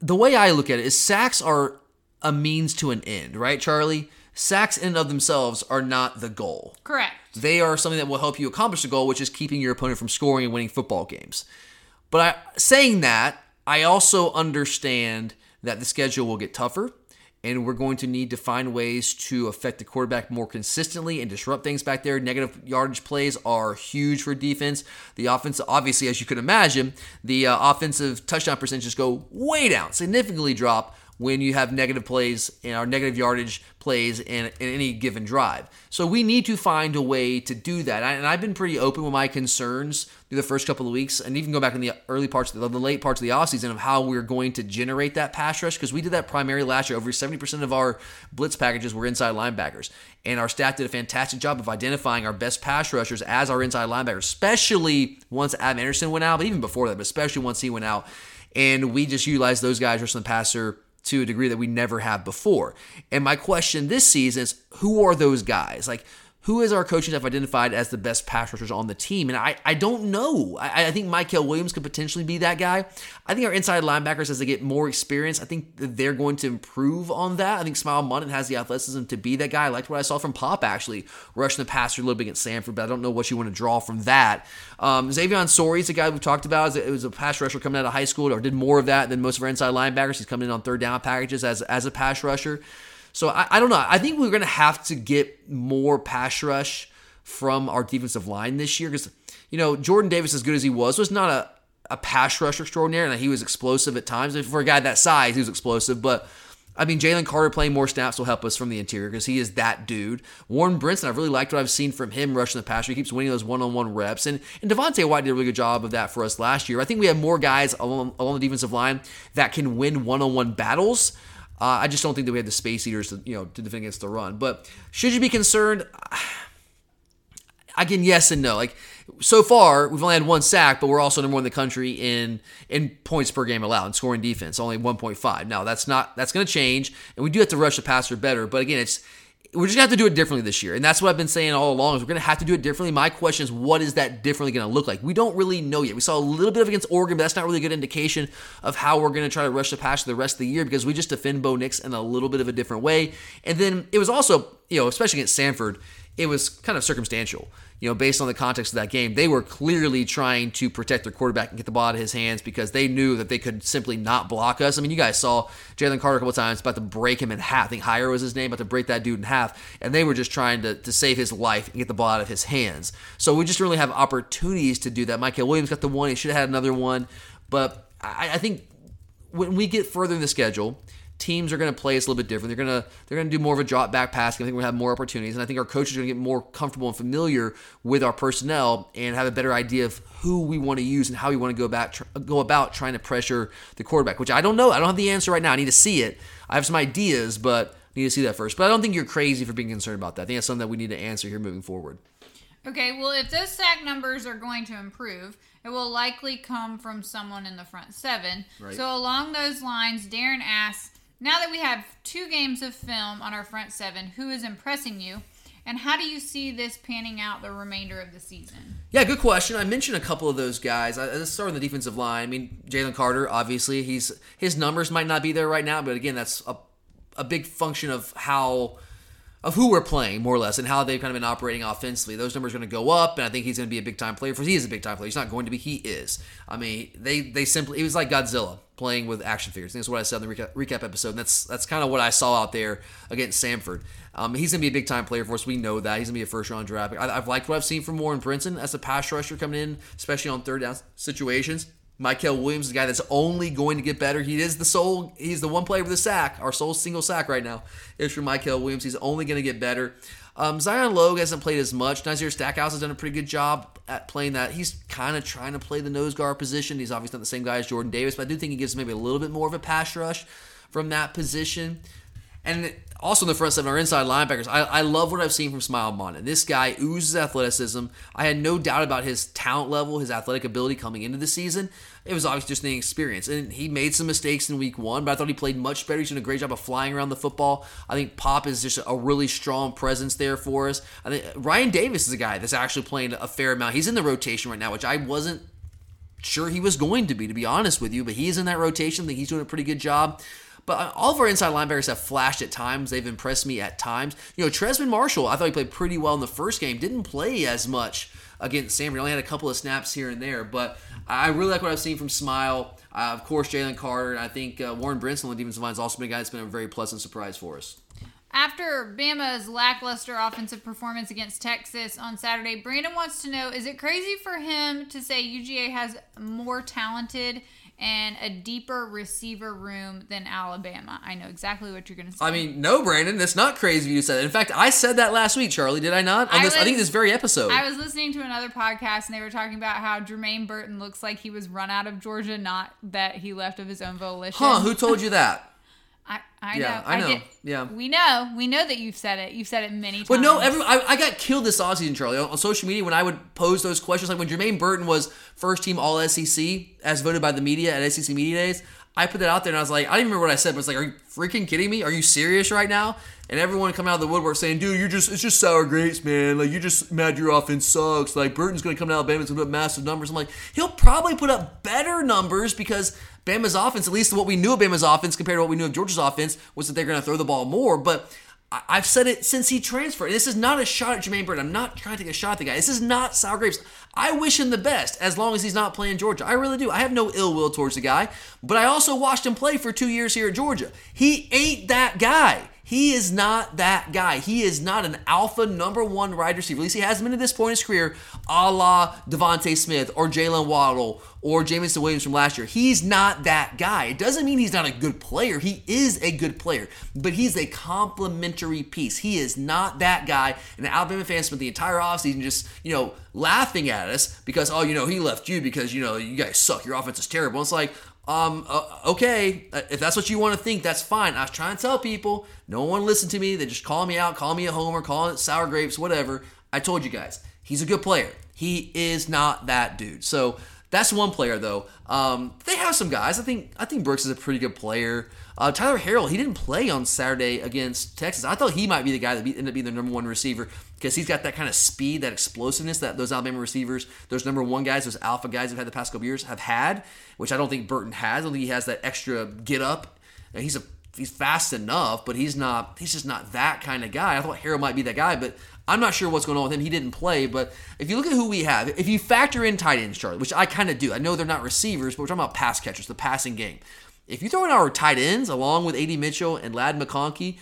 the way I look at it is sacks are a means to an end, right, Charlie? Sacks in and of themselves are not the goal. Correct. They are something that will help you accomplish the goal, which is keeping your opponent from scoring and winning football games. But I, saying that, I also understand that the schedule will get tougher, and we're going to need to find ways to affect the quarterback more consistently and disrupt things back there. Negative yardage plays are huge for defense. The offense, obviously, as you could imagine, the uh, offensive touchdown percentages go way down, significantly drop when you have negative plays and our negative yardage plays in, in any given drive. So we need to find a way to do that. And I've been pretty open with my concerns through the first couple of weeks and even go back in the early parts of the, the late parts of the offseason of how we're going to generate that pass rush because we did that primarily last year. Over 70% of our blitz packages were inside linebackers. And our staff did a fantastic job of identifying our best pass rushers as our inside linebackers, especially once Adam Anderson went out, but even before that, but especially once he went out. And we just utilized those guys rushing the passer to a degree that we never have before. And my question this season is who are those guys? Like, who is our coaching staff identified as the best pass rushers on the team? And I, I don't know. I, I think Michael Williams could potentially be that guy. I think our inside linebackers, as they get more experience, I think they're going to improve on that. I think Smael Mondon has the athleticism to be that guy. I liked what I saw from Pop, actually, rushing the passer a little bit against Samford, but I don't know what you want to draw from that. Um, Xavian Sorey is a guy we've talked about. It was a pass rusher coming out of high school or did more of that than most of our inside linebackers. He's coming in on third down packages as, as a pass rusher. So I, I don't know. I think we're going to have to get more pass rush from our defensive line this year because, you know, Jordan Davis, as good as he was, was not a, a pass rusher extraordinaire and he was explosive at times. For a guy that size, he was explosive. But, I mean, Jalen Carter playing more snaps will help us from the interior because he is that dude. Warren Brinson, I've really liked what I've seen from him rushing the passer. He keeps winning those one on one reps. And, and Devonte Wyatt did a really good job of that for us last year. I think we have more guys along, along the defensive line that can win one on one battles. Uh, I just don't think that we have the space eaters to you know to defend against the run. But should you be concerned? Again, yes and no. Like so far, we've only had one sack, but we're also number one in the country in in points per game allowed in scoring defense, only 1.5. Now that's not that's going to change, and we do have to rush the passer better. But again, it's we're just gonna have to do it differently this year, and that's what I've been saying all along. Is we're gonna have to do it differently. My question is, what is that differently gonna look like? We don't really know yet. We saw a little bit of against Oregon, but that's not really a good indication of how we're gonna try to rush the passer the rest of the year because we just defend Bo Nix in a little bit of a different way. And then it was also, you know, especially against Samford, it was kind of circumstantial. You know, based on the context of that game, they were clearly trying to protect their quarterback and get the ball out of his hands because they knew that they could simply not block us. I mean, you guys saw Jalen Carter a couple times about to break him in half. I think Hire was his name, about to break that dude in half, and they were just trying to, to save his life and get the ball out of his hands. So we just really have opportunities to do that. Michael Williams got the one; he should have had another one, but I, I think when we get further in the schedule teams are going to play us a little bit different. They're going to they're going to do more of a drop back passing. I think we're going to have more opportunities, and I think our coaches are going to get more comfortable and familiar with our personnel and have a better idea of who we want to use and how we want to go about tr- go about trying to pressure the quarterback. Which I don't know. I don't have the answer right now. I need to see it. I have some ideas, but I need to see that first. But I don't think you're crazy for being concerned about that. I think that's something that we need to answer here moving forward. Okay, well, if those sack numbers are going to improve, it will likely come from someone in the front seven. Right. So, along those lines, Darren asks Now that we have two games of film on our front seven, who is impressing you? And how do you see this panning out the remainder of the season? Yeah, good question. I mentioned a couple of those guys. I, let's start on the defensive line. I mean, Jalen Carter, obviously, he's his numbers might not be there right now, but again, that's a, a big function of how of who we're playing, more or less, and how they've kind of been operating offensively. Those numbers are going to go up, and I think he's going to be a big time player. For he is a big time player. He's not going to be. He is. I mean, they they simply. It was like Godzilla playing with action figures. That's what I said in the recap, recap episode. And that's that's kind of what I saw out there against Samford. Um, he's going to be a big time player for us. We know that he's going to be a first round draft. pick. I, I've liked what I've seen from Warren Brinson as a pass rusher coming in, especially on third down situations. Michael Williams is a guy that's only going to get better. He is the sole, he's the one player with the sack. Our sole single sack right now is from Michael Williams. He's only going to get better. Um, Zion Logue hasn't played as much. Nazir Stackhouse has done a pretty good job at playing that. He's kind of trying to play the nose guard position. He's obviously not the same guy as Jordan Davis, but I do think he gives maybe a little bit more of a pass rush from that position. And also in the front seven, our inside linebackers. I, I love what I've seen from Smael Mondon. This guy oozes athleticism. I had no doubt about his talent level, his athletic ability coming into the season. It was obviously just an experience. And he made some mistakes in week one, but I thought he played much better. He's doing a great job of flying around the football. I think Pop is just a really strong presence there for us. I think Rian Davis is a guy that's actually playing a fair amount. He's in the rotation right now, which I wasn't sure he was going to be, to be honest with you, but he's in that rotation. I think he's doing a pretty good job. But all of our inside linebackers have flashed at times. They've impressed me at times. You know, Trezmen Marshall, I thought he played pretty well in the first game. Didn't play as much against Sam. He only had a couple of snaps here and there. But I really like what I've seen from Smael. Uh, of course, Jalen Carter. And I think uh, Warren Brinson on the defensive line has also been a guy that's been a very pleasant surprise for us. After Bama's lackluster offensive performance against Texas on Saturday, Brandon wants to know is it crazy for him to say UGA has more talented and a deeper receiver room than Alabama? I know exactly what you're going to say. I mean, no, Brandon, that's not crazy you said that. In fact, I said that last week, Charlie, did I not? On I this, I think this very episode. I was listening to another podcast and they were talking about how Jermaine Burton looks like he was run out of Georgia, not that he left of his own volition. huh, who told you that? I, I Yeah, know. I know. get- Yeah. We know. We know that you've said it. You've said it many times. But no, every, I, I got killed this offseason, Charlie, on, on social media when I would pose those questions. Like when Jermaine Burton was first team All SEC, as voted by the media at SEC Media Days, I put that out there and I was like, I don't even remember what I said, but it's like, are you freaking kidding me? Are you serious right now? And everyone coming out of the woodwork saying, dude, you're just, it's just sour grapes, man. Like, you're just mad your offense sucks. Like, Burton's going to come to Alabama, to put up massive numbers. I'm like, he'll probably put up better numbers because Bama's offense, at least what we knew of Bama's offense compared to what we knew of Georgia's offense, was that they're going to throw the ball more. But I've said it since he transferred. This is not a shot at Jermaine Burton. I'm not trying to take a shot at the guy. This is not sour grapes. I wish him the best as long as he's not playing Georgia. I really do. I have no ill will towards the guy, but I also watched him play for two years here at Georgia. He ain't that guy. He is not that guy. He is not an alpha number one wide receiver. At least he hasn't been at this point in his career, a la DeVonta Smith or Jaylen Waddle or Jameson Williams from last year. He's not that guy. It doesn't mean he's not a good player. He is a good player, but he's a complementary piece. He is not that guy. And the Alabama fans spent the entire offseason just, you know, laughing at us because, oh, you know, he left you because, you know, you guys suck. Your offense is terrible. It's like, um, uh, okay, uh, if that's what you want to think, that's fine. I was trying to tell people, no one listened to me. They just call me out, call me a homer, call it sour grapes, whatever. I told you guys, he's a good player. He is not that dude. So that's one player though. Um, they have some guys. I think I think Brooks is a pretty good player. Uh, Tyler Harrell, he didn't play on Saturday against Texas. I thought he might be the guy that be, ended up being the number one receiver because he's got that kind of speed, that explosiveness that those Alabama receivers, those number one guys, those alpha guys have had the past couple years have had, which I don't think Burton has. I don't think he has that extra get up. And he's a he's fast enough, but he's not. He's just not that kind of guy. I thought Harrell might be that guy, but I'm not sure what's going on with him. He didn't play, but if you look at who we have, if you factor in tight ends, Charlie, which I kind of do, I know they're not receivers, but we're talking about pass catchers, the passing game. If you throw in our tight ends along with A.D. Mitchell and Ladd McConkey,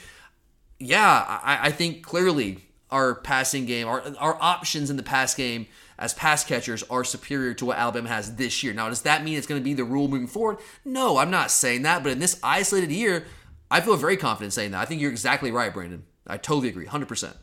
yeah, I, I think clearly our passing game, our, our options in the pass game as pass catchers are superior to what Alabama has this year. Now, does that mean it's going to be the rule moving forward? No, I'm not saying that, but in this isolated year, I feel very confident saying that. I think you're exactly right, Brandon. I totally agree, 100%.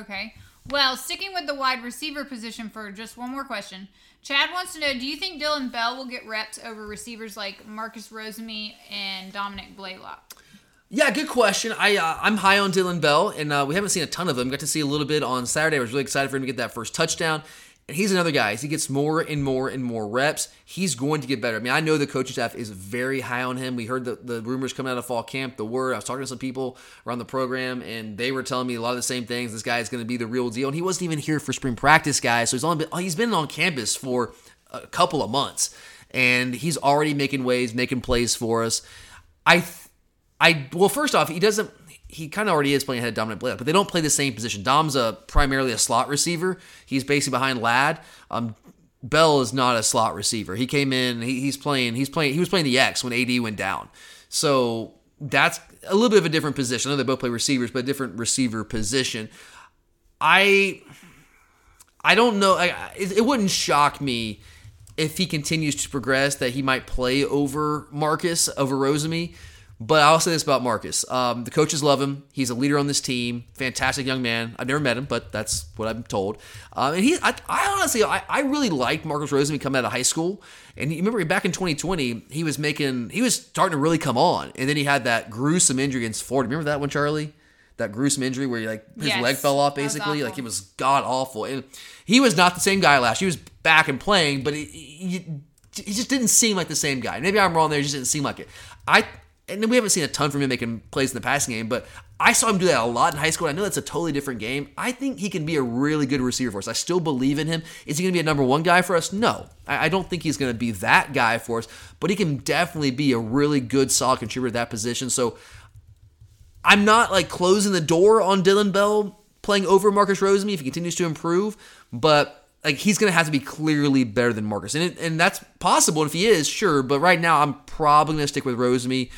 Okay. Well, sticking with the wide receiver position for just one more question. Chad wants to know Do you think Dylan Bell will get reps over receivers like Marcus Rosemy and Dominick Blaylock? Yeah, good question. I uh, I'm high on Dylan Bell, and uh, we haven't seen a ton of him. Got to see a little bit on Saturday. I was really excited for him to get that first touchdown. And he's another guy. As he gets more and more and more reps, he's going to get better. I mean, I know the coaching staff is very high on him. We heard the, the rumors coming out of fall camp, the word. I was talking to some people around the program, and they were telling me a lot of the same things. This guy is going to be the real deal. And he wasn't even here for spring practice, guys. So he's only been, he's been on campus for a couple of months, and he's already making waves, making plays for us. I, I well, first off, he doesn't. He kind of already is playing ahead of Dominick Blaylock, but they don't play the same position. Dom's a primarily a slot receiver. He's basically behind Ladd. Um, Bell is not a slot receiver. He came in. He, he's playing. He's playing. He was playing the X when AD went down. So that's a little bit of a different position. I know they both play receivers, but a different receiver position. I I don't know. I, it, it wouldn't shock me if he continues to progress that he might play over Marcus over Rosemy. But I'll say this about Marcus: um, the coaches love him. He's a leader on this team. Fantastic young man. I've never met him, but that's what I'm told. Um, and he, I, I honestly, I, I really liked Marcus Rosemy coming out of high school. And you remember back in 2020, he was making, he was starting to really come on. And then he had that gruesome injury against Florida. Remember that one, Charlie? That gruesome injury where he, like his Yes, leg fell off, basically. Like it was god awful. And he was not the same guy last. year. He was back and playing, but he, he, he just didn't seem like the same guy. Maybe I'm wrong there. He just didn't seem like it. I and we haven't seen a ton from him making plays in the passing game, but I saw him do that a lot in high school. I know that's a totally different game. I think he can be a really good receiver for us. I still believe in him. Is he going to be a number one guy for us? No, I, don't think he's going to be that guy for us. But he can definitely be a really good, solid contributor to that position. So I'm not like closing the door on Dylan Bell playing over Marcus Rosemy if he continues to improve, but like he's going to have to be clearly better than Marcus, and it, and that's possible. And if he is, sure. But right now, I'm probably going to stick with Rosemy.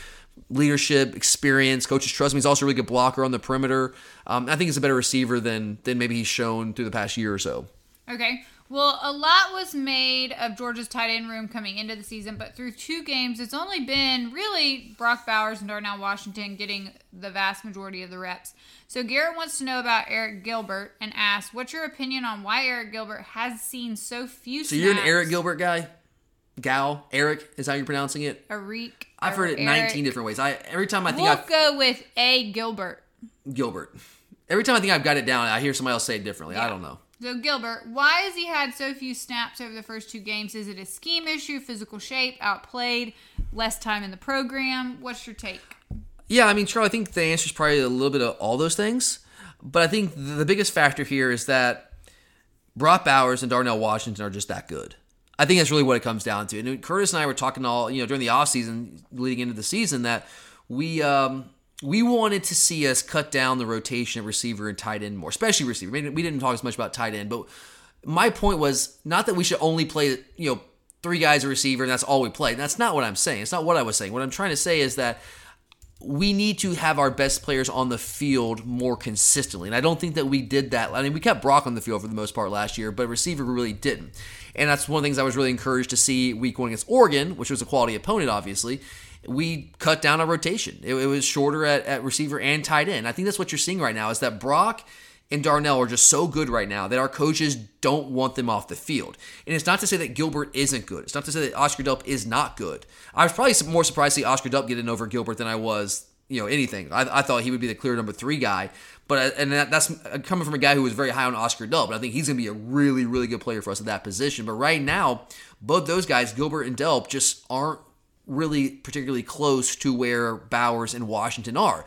Leadership, experience, coaches trust me. He's also a really good blocker on the perimeter. Um, I think he's a better receiver than than maybe he's shown through the past year or so. Okay. Well, a lot was made of Georgia's tight end room coming into the season, but through two games, it's only been really Brock Bowers and Darnell Washington getting the vast majority of the reps. So Garrett wants to know about Arik Gilbert and asks, "What's your opinion on why Arik Gilbert has seen so few?" So you're an? Arik Gilbert guy, Gal Eric is how you're pronouncing it. Eric. I've heard it Eric. 19 different ways. I every time I think We'll I've go with A Gilbert. Gilbert. Every time I think I've got it down, I hear somebody else say it differently. I don't know. So Gilbert, why has he had so few snaps over the first two games? Is it a scheme issue, physical shape, outplayed, less time in the program? What's your take? Yeah, I mean, Charlie, I think the answer is probably a little bit of all those things. But I think the biggest factor here is that Brock Bowers and Darnell Washington are just that good. I think that's really what it comes down to. And Curtis and I were talking all, you know, during the offseason leading into the season that we um, we wanted to see us cut down the rotation of receiver and tight end more, especially receiver. We didn't talk as much about tight end, but my point was not that we should only play, you know, three guys a receiver and that's all we play. That's not what I'm saying. It's not what I was saying. What I'm trying to say is that we need to have our best players on the field more consistently. And I don't think that we did that. I mean, we kept Brock on the field for the most part last year, but receiver really didn't. And that's one of the things I was really encouraged to see week one against Oregon, which was a quality opponent, obviously. We cut down our rotation. It, it was shorter at, at receiver and tight end. I think that's what you're seeing right now is that Brock and Darnell are just so good right now that our coaches don't want them off the field. And it's not to say that Gilbert isn't good. It's not to say that Oscar Delp is not good. I was probably more surprised to see Oscar Delp get in over Gilbert than I was, you know, anything. I, I thought he would be the clear number three guy. But and that, that's coming from a guy who was very high on Oscar Delp. But I think he's going to be a really, really good player for us at that position. But right now, both those guys, Gilbert and Delp, just aren't really particularly close to where Bowers and Washington are.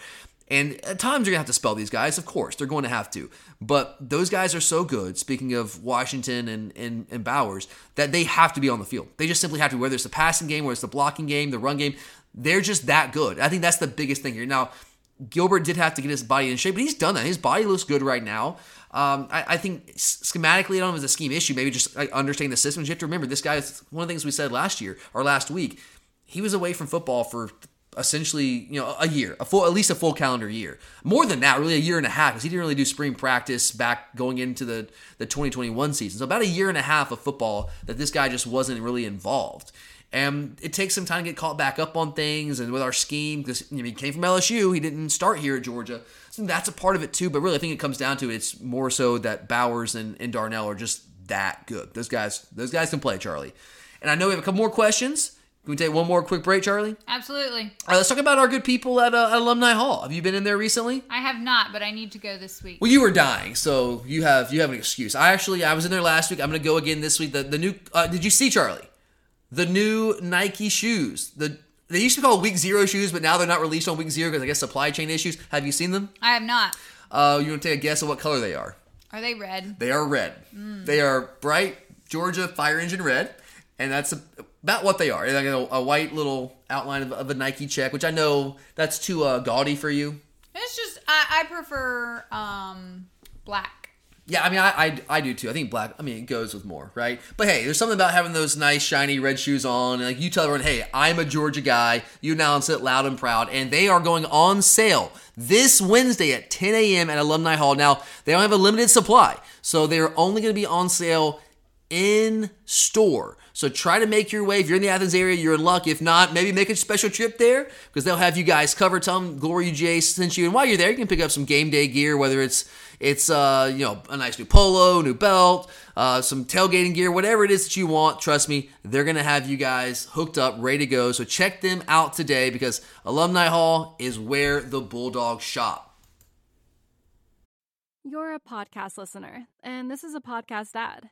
And at times you're going to have to spell these guys, of course. They're going to have to. But those guys are so good, speaking of Washington and, and, and Bowers, that they have to be on the field. They just simply have to, whether it's the passing game, whether it's the blocking game, the run game, they're just that good. I think that's the biggest thing here. Now, Gilbert did have to get his body in shape, but he's done that. His body looks good right now. Um, I, I, think schematically, I don't know if it's a scheme issue. Maybe just like, understanding the systems. You have to remember, this guy is one of the things we said last year or last week. He was away from football for essentially, you know, a year, a full, at least a full calendar year. More than that, really a year and a half, because he didn't really do spring practice back going into the the 2021 season. So about a year and a half of football that this guy just wasn't really involved. And it takes some time to get caught back up on things and with our scheme, because you know, he came from LSU, he didn't start here at Georgia. So that's a part of it too. But really, I think it comes down to it's more so that Bowers and, and Darnell are just that good. Those guys, those guys can play, Charlie. And I know we have a couple more questions. Can we take one more quick break, Charlie? Absolutely. All right, let's talk about our good people at, uh, at Alumni Hall. Have you been in there recently? I have not, but I need to go this week. Well, you were dying, so you have you have an excuse. I actually I was in there last week. I'm going to go again this week. The the new uh, did you see Charlie? The new Nike shoes. The they used to be called Week Zero shoes, but now they're not released on Week Zero because I guess supply chain issues. Have you seen them? I have not. Uh, you want to take a guess of what color they are? Are they red? They are red. Mm. They are bright Georgia fire engine red, and that's a, about what they are. Like a, a white little outline of, of, a Nike check, which I know that's too uh, gaudy for you. It's just I, I prefer um, black. Yeah, I mean, I, I, I do too. I think black. I mean, it goes with more, right? But hey, there's something about having those nice shiny red shoes on, and like you tell everyone, hey, I'm a Georgia guy. You announce it loud and proud, and they are going on sale this Wednesday at 10 a.m. at Alumni Hall. Now they don't have a limited supply, so they're only going to be on sale in store. So try to make your way. If you're in the Athens area, you're in luck. If not, maybe make a special trip there because they'll have you guys covered. Tell them Glory UGA sent you. And while you're there, you can pick up some game day gear, whether it's it's uh, you know a nice new polo, new belt, uh, some tailgating gear, whatever it is that you want. Trust me, they're gonna have you guys hooked up, ready to go. So check them out today because Alumni Hall is where the Bulldogs shop. You're a podcast listener, and this is a podcast ad.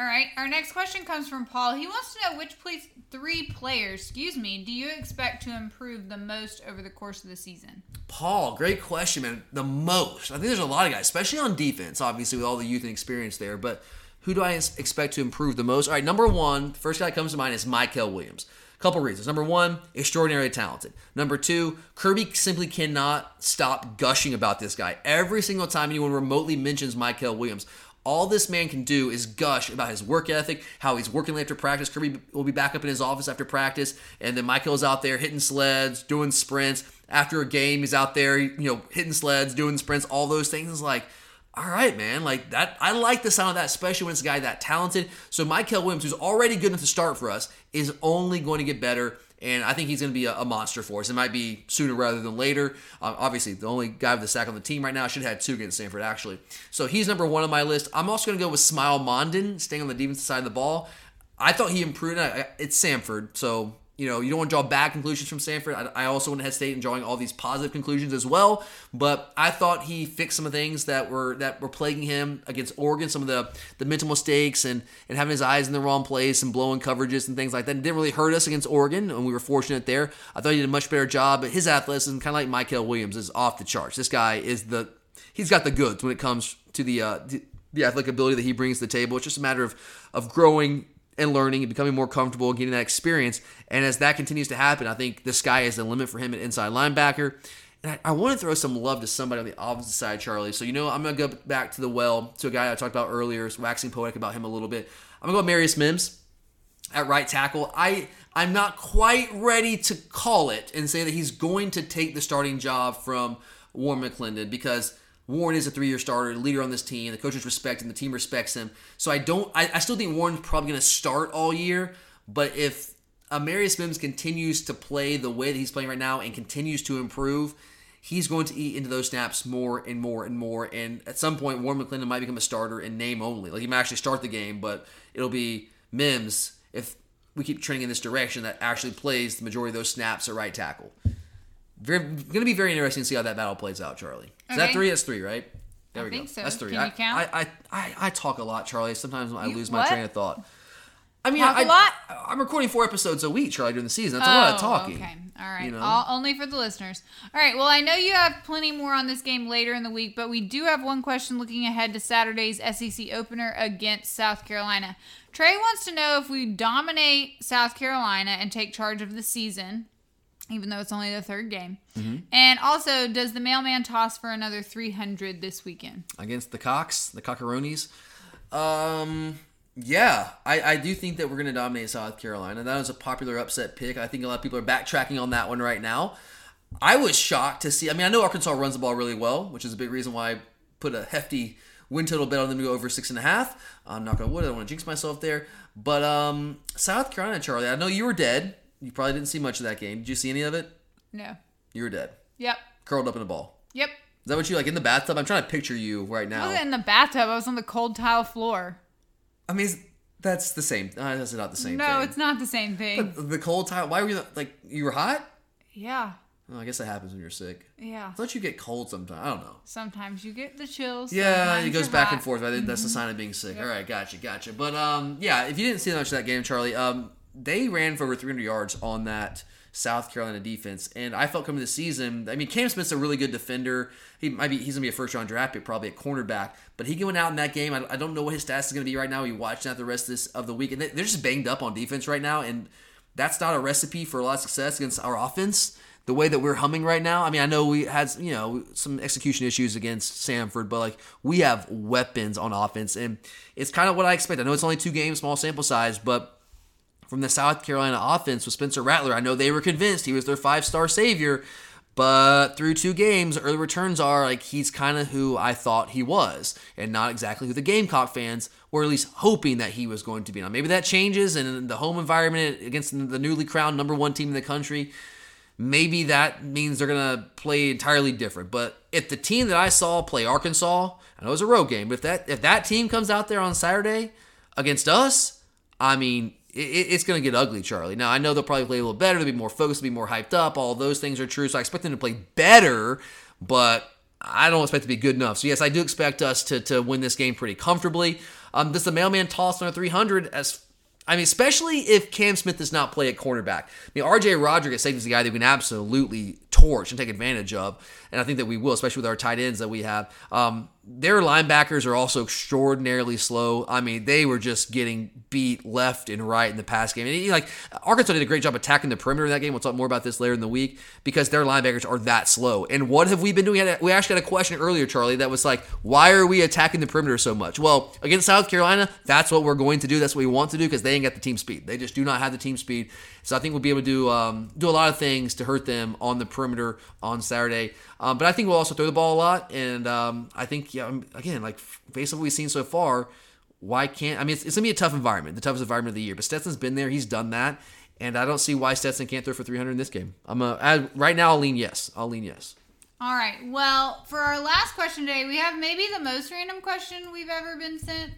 All right, our next question comes from Paul. He wants to know which place, three players, excuse me, do you expect to improve the most over the course of the season? Paul, great question, man. The most. I think there's a lot of guys, especially on defense, obviously, with all the youth and experience there. But who do I expect to improve the most? All right, number one, first guy that comes to mind is Michael Williams. Couple reasons. Number one, extraordinarily talented. Number two, Kirby simply cannot stop gushing about this guy. Every single time anyone remotely mentions Michael Williams, all this man can do is gush about his work ethic, how he's working late after practice. Kirby will be back up in his office after practice, and then Michael's out there hitting sleds, doing sprints. After a game, he's out there, you know, hitting sleds, doing sprints, all those things. It's like, all right, man, like that. I like the sound of that, especially when it's a guy that talented. So Michael Williams, who's already good enough to start for us, is only going to get better. And I think he's going to be a, a, monster for us. It might be sooner rather than later. Um, obviously, the only guy with the sack on the team right now should have had two against Samford, actually. So he's number one on my list. I'm also going to go with Smael Mondon, staying on the defensive side of the ball. I thought he improved. It's Samford, so you know, you don't want to draw bad conclusions from Samford. I, I also want to hesitate in drawing all these positive conclusions as well. But I thought he fixed some of the things that were that were plaguing him against Oregon, some of the the mental mistakes and and having his eyes in the wrong place and blowing coverages and things like that. It didn't really hurt us against Oregon, and we were fortunate there. I thought he did a much better job. But his athleticism, kind of like Michael Williams, is off the charts. This guy is the he's got the goods when it comes to the uh, the, the athletic ability that he brings to the table. It's just a matter of of growing and learning and becoming more comfortable and getting that experience. And as that continues to happen, I think the sky is the limit for him at inside linebacker. And I, I want to throw some love to somebody on the opposite side, Charlie. So, you know, I'm going to go back to the well to a guy I talked about earlier, waxing poetic about him a little bit. I'm going to go Marius Mims at right tackle. I I'm not quite ready to call it and say that he's going to take the starting job from Warren McClendon because Warren is a three-year starter, leader on this team. The coaches respect him, the team respects him. So I don't. I, I still think Warren's probably going to start all year. But if Amarius Mims continues to play the way that he's playing right now and continues to improve, he's going to eat into those snaps more and more and more. And at some point, Warren McClendon might become a starter in name only. Like he might actually start the game, but it'll be Mims if we keep trending in this direction that actually plays the majority of those snaps at right tackle. Very, going to be very interesting to see how that battle plays out, Charlie. Is Okay. that three? That's three, right? There I we think go. so. That's three. Can I, you count? I, I, I, I talk a lot, Charlie. Sometimes I You- lose my what? train of thought. I mean, Talk I, a lot? I'm recording four episodes a week, Charlie, during the season. That's a lot of Oh, talking. Okay. All right. you know? All, only for the listeners. All right. Well, I know you have plenty more on this game later in the week, but we do have one question looking ahead to Saturday's SEC opener against South Carolina. Trey wants to know if we dominate South Carolina and take charge of the season, even though it's only the third game. Mhm. And also, does the mailman toss for another 300 this weekend? against the Cox, the Cockaroonies. Um, yeah, I, I do think that we're going to dominate South Carolina. That was a popular upset pick. I think a lot of people are backtracking on that one right now. I was shocked to see. I mean, I know Arkansas runs the ball really well, which is a big reason why I put a hefty win total bet on them to go over six and a half. I'm not going to wood. I don't want to jinx myself there. But um, South Carolina, Charlie, I know you were dead. You probably didn't see much of that game. Did you see any of it? No. You were dead. Yep. Curled up in a ball. Yep. Is that what you like in the bathtub? I'm trying to picture you right I now. wasn't in the bathtub. I was on the cold tile floor. I mean, that's the same. Uh, that's not the same no, thing. it's not the same thing. But the cold tile. Why were you like you were hot? yeah, Oh, I guess that happens when you're sick. yeah. I thought you get cold sometimes. I don't know. Sometimes you get the chills. Yeah, it goes back hot. and forth. I think that's a Mhm. sign of being sick. Yep. All right, gotcha, gotcha. But um, yeah, if you didn't see much of that game, Charlie, um, they ran for over 300 yards on that South Carolina defense, and I felt coming the season. I mean, Cam Smith's a really good defender. He might be he's gonna be a first round draft pick, probably a cornerback. But he going out in that game, I, I don't know what his stats is gonna be right now. We watching that the rest of this of the week, and they, they're just banged up on defense right now, and that's not a recipe for a lot of success against our offense. The way that we're humming right now, I mean, I know we had you know some execution issues against Samford, but like we have weapons on offense, and it's kind of what I expect. I know it's only two games, small sample size, but from the South Carolina offense with Spencer Rattler. I know they were convinced he was their five star savior, but through two games, early returns are like he's kind of who I thought he was, and not exactly who the Gamecock fans were at least hoping that he was going to be. Now, maybe that changes, and in the home environment against the newly crowned number one team in the country, maybe that means they're going to play entirely different. But if the team that I saw play Arkansas, I know it was a road game, but if that if that team comes out there on Saturday against us, I mean, it, it's going to get ugly, Charlie. Now, I know they'll probably play a little better, they'll be more focused, they'll be more hyped up. All those things are true. So I expect them to play better, but I don't expect to be good enough. So, yes, I do expect us to, to win this game pretty comfortably. Um, does the mailman toss on a 300 as I mean, especially if Cam Smith does not play at cornerback. I mean, RJ Roderick is the guy that we can absolutely torch and take advantage of, and I think that we will, especially with our tight ends that we have. Um, their linebackers are also extraordinarily slow. I mean, they were just getting beat left and right in the pass game. And like Arkansas did a great job attacking the perimeter in that game. We'll talk more about this later in the week because their linebackers are that slow. And what have we been doing? We actually had a question earlier, Charlie, that was like, why are we attacking the perimeter so much? Well, against South Carolina, that's what we're going to do. That's what we want to do because they ain't got the team speed. They just do not have the team speed. So I think we'll be able to do um, do a lot of things to hurt them on the perimeter on Saturday. Um, but I think we'll also throw the ball a lot. And um, I think, yeah, again, like based on what we've seen so far, why can't I mean it's, it's gonna be a tough environment, the toughest environment of the year. But Stetson's been there, he's done that, and I don't see why Stetson can't throw for 300 in this game. I'm a I, right now. I'll lean yes. I'll lean yes. All right. Well, for our last question today, we have maybe the most random question we've ever been sent.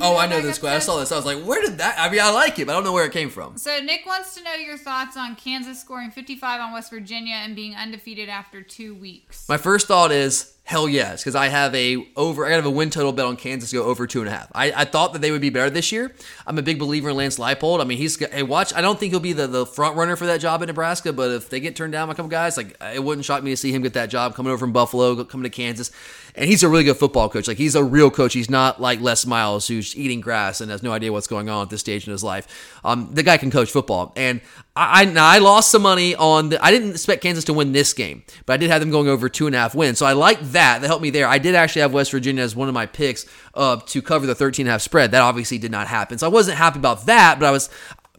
Oh, I know this question. I saw this. I was like, where did that? I mean, I like it, but I don't know where it came from. So Nick wants to know your thoughts on Kansas scoring 55 on West Virginia and being undefeated after two weeks. My first thought is hell yes, because I have a over. I have a win total bet on Kansas to go over two and a half. I, I thought that they would be better this year. I'm a big believer in Lance Leipold. I mean, he's hey watch. I don't think he'll be the, the front runner for that job in Nebraska, but if they get turned down by a couple guys, like it wouldn't shock me to see him get that job coming over from Buffalo, coming to Kansas. And he's a really good football coach. Like he's a real coach. He's not like Les Miles who's eating grass and has no idea what's going on at this stage in his life. Um, the guy can coach football, and I I, I lost some money on. The, I didn't expect Kansas to win this game, but I did have them going over two and a half wins. So I like that. That helped me there. I did actually have West Virginia as one of my picks uh, to cover the 13 and a half spread. That obviously did not happen. So I wasn't happy about that, but I was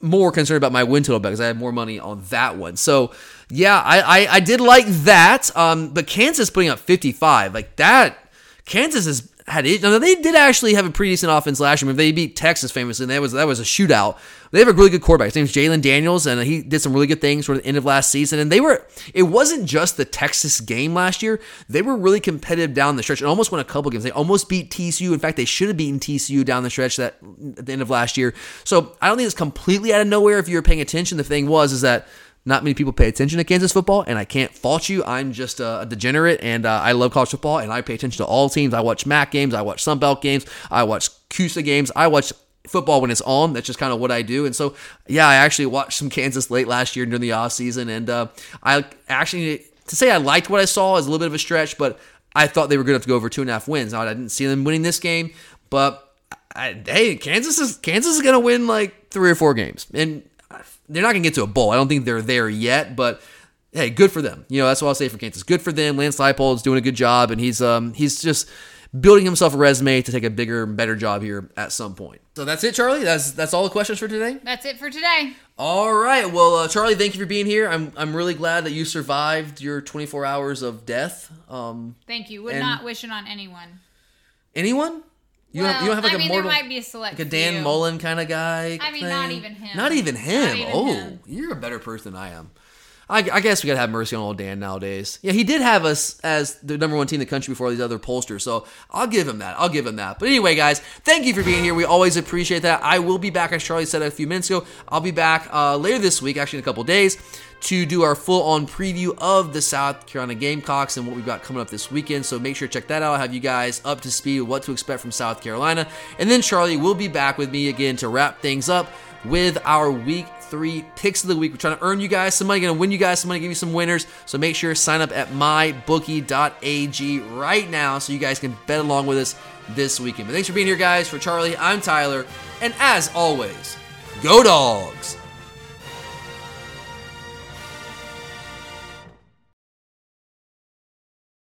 more concerned about my win total bet because I had more money on that one. So yeah, I I, I did like that. Um, but Kansas putting up 55 like that. Kansas has had it. Now, they did actually have a pretty decent offense last year. I mean, they beat Texas famously, and that was that was a shootout. They have a really good quarterback. His name's Jalon Daniels, and he did some really good things toward the end of last season. And they were. It wasn't just the Texas game last year. They were really competitive down the stretch and almost won a couple games. They almost beat TCU. In fact, they should have beaten TCU down the stretch that at the end of last year. So I don't think it's completely out of nowhere if you're paying attention. The thing was is that not many people pay attention to Kansas football, and I can't fault you. I'm just a, degenerate, and uh, I love college football, and I pay attention to all teams. I watch MAC games, I watch Sunbelt games, I watch CUSA games, I watch football when it's on. That's just kind of what I do. And so, yeah, I actually watched some Kansas late last year during the off season, and uh, I actually to say I liked what I saw is a little bit of a stretch, but I thought they were good enough to go over two and a half wins. Now I didn't see them winning this game, but I, hey, Kansas is Kansas is going to win like three or four games, and they're not going to get to a bowl. I don't think they're there yet, but hey, good for them. You know, that's what I'll say for Kansas. Good for them. Lance Leipold's doing a good job, and he's um he's just building himself a resume to take a bigger, better job here at some point. So that's it, Charlie. That's that's all the questions for today. That's it for today. All right. Well, uh, Charlie, thank you for being here. I'm I'm really glad that you survived your 24 hours of death. Um, Thank you. Would not wish it on anyone. anyone? You well, don't, you don't have like I a mean, mortal, there might be a select like a Dan few. Mullen kind of guy. I mean, not even him. Not even him. Not even oh, him. you're a better person than I am. I, I guess we gotta have mercy on old Dan nowadays. Yeah, he did have us as the number one team in the country before all these other pollsters, so I'll give him that. I'll give him that. But anyway, guys, thank you for being here. We always appreciate that. I will be back, as Charlie said a few minutes ago. I'll be back uh, later this week, actually in a couple days, to do our full on preview of the South Carolina Gamecocks and what we've got coming up this weekend. So make sure to check that out. I'll have you guys up to speed what to expect from South Carolina. And then Charlie will be back with me again to wrap things up with our week three picks of the week. We're trying to earn you guys some money, to win you guys some money, give you some winners. So make sure to sign up at mybookie.ag right now so you guys can bet along with us this weekend. But thanks for being here, guys. For Charlie, I'm Tyler. And as always, go dogs.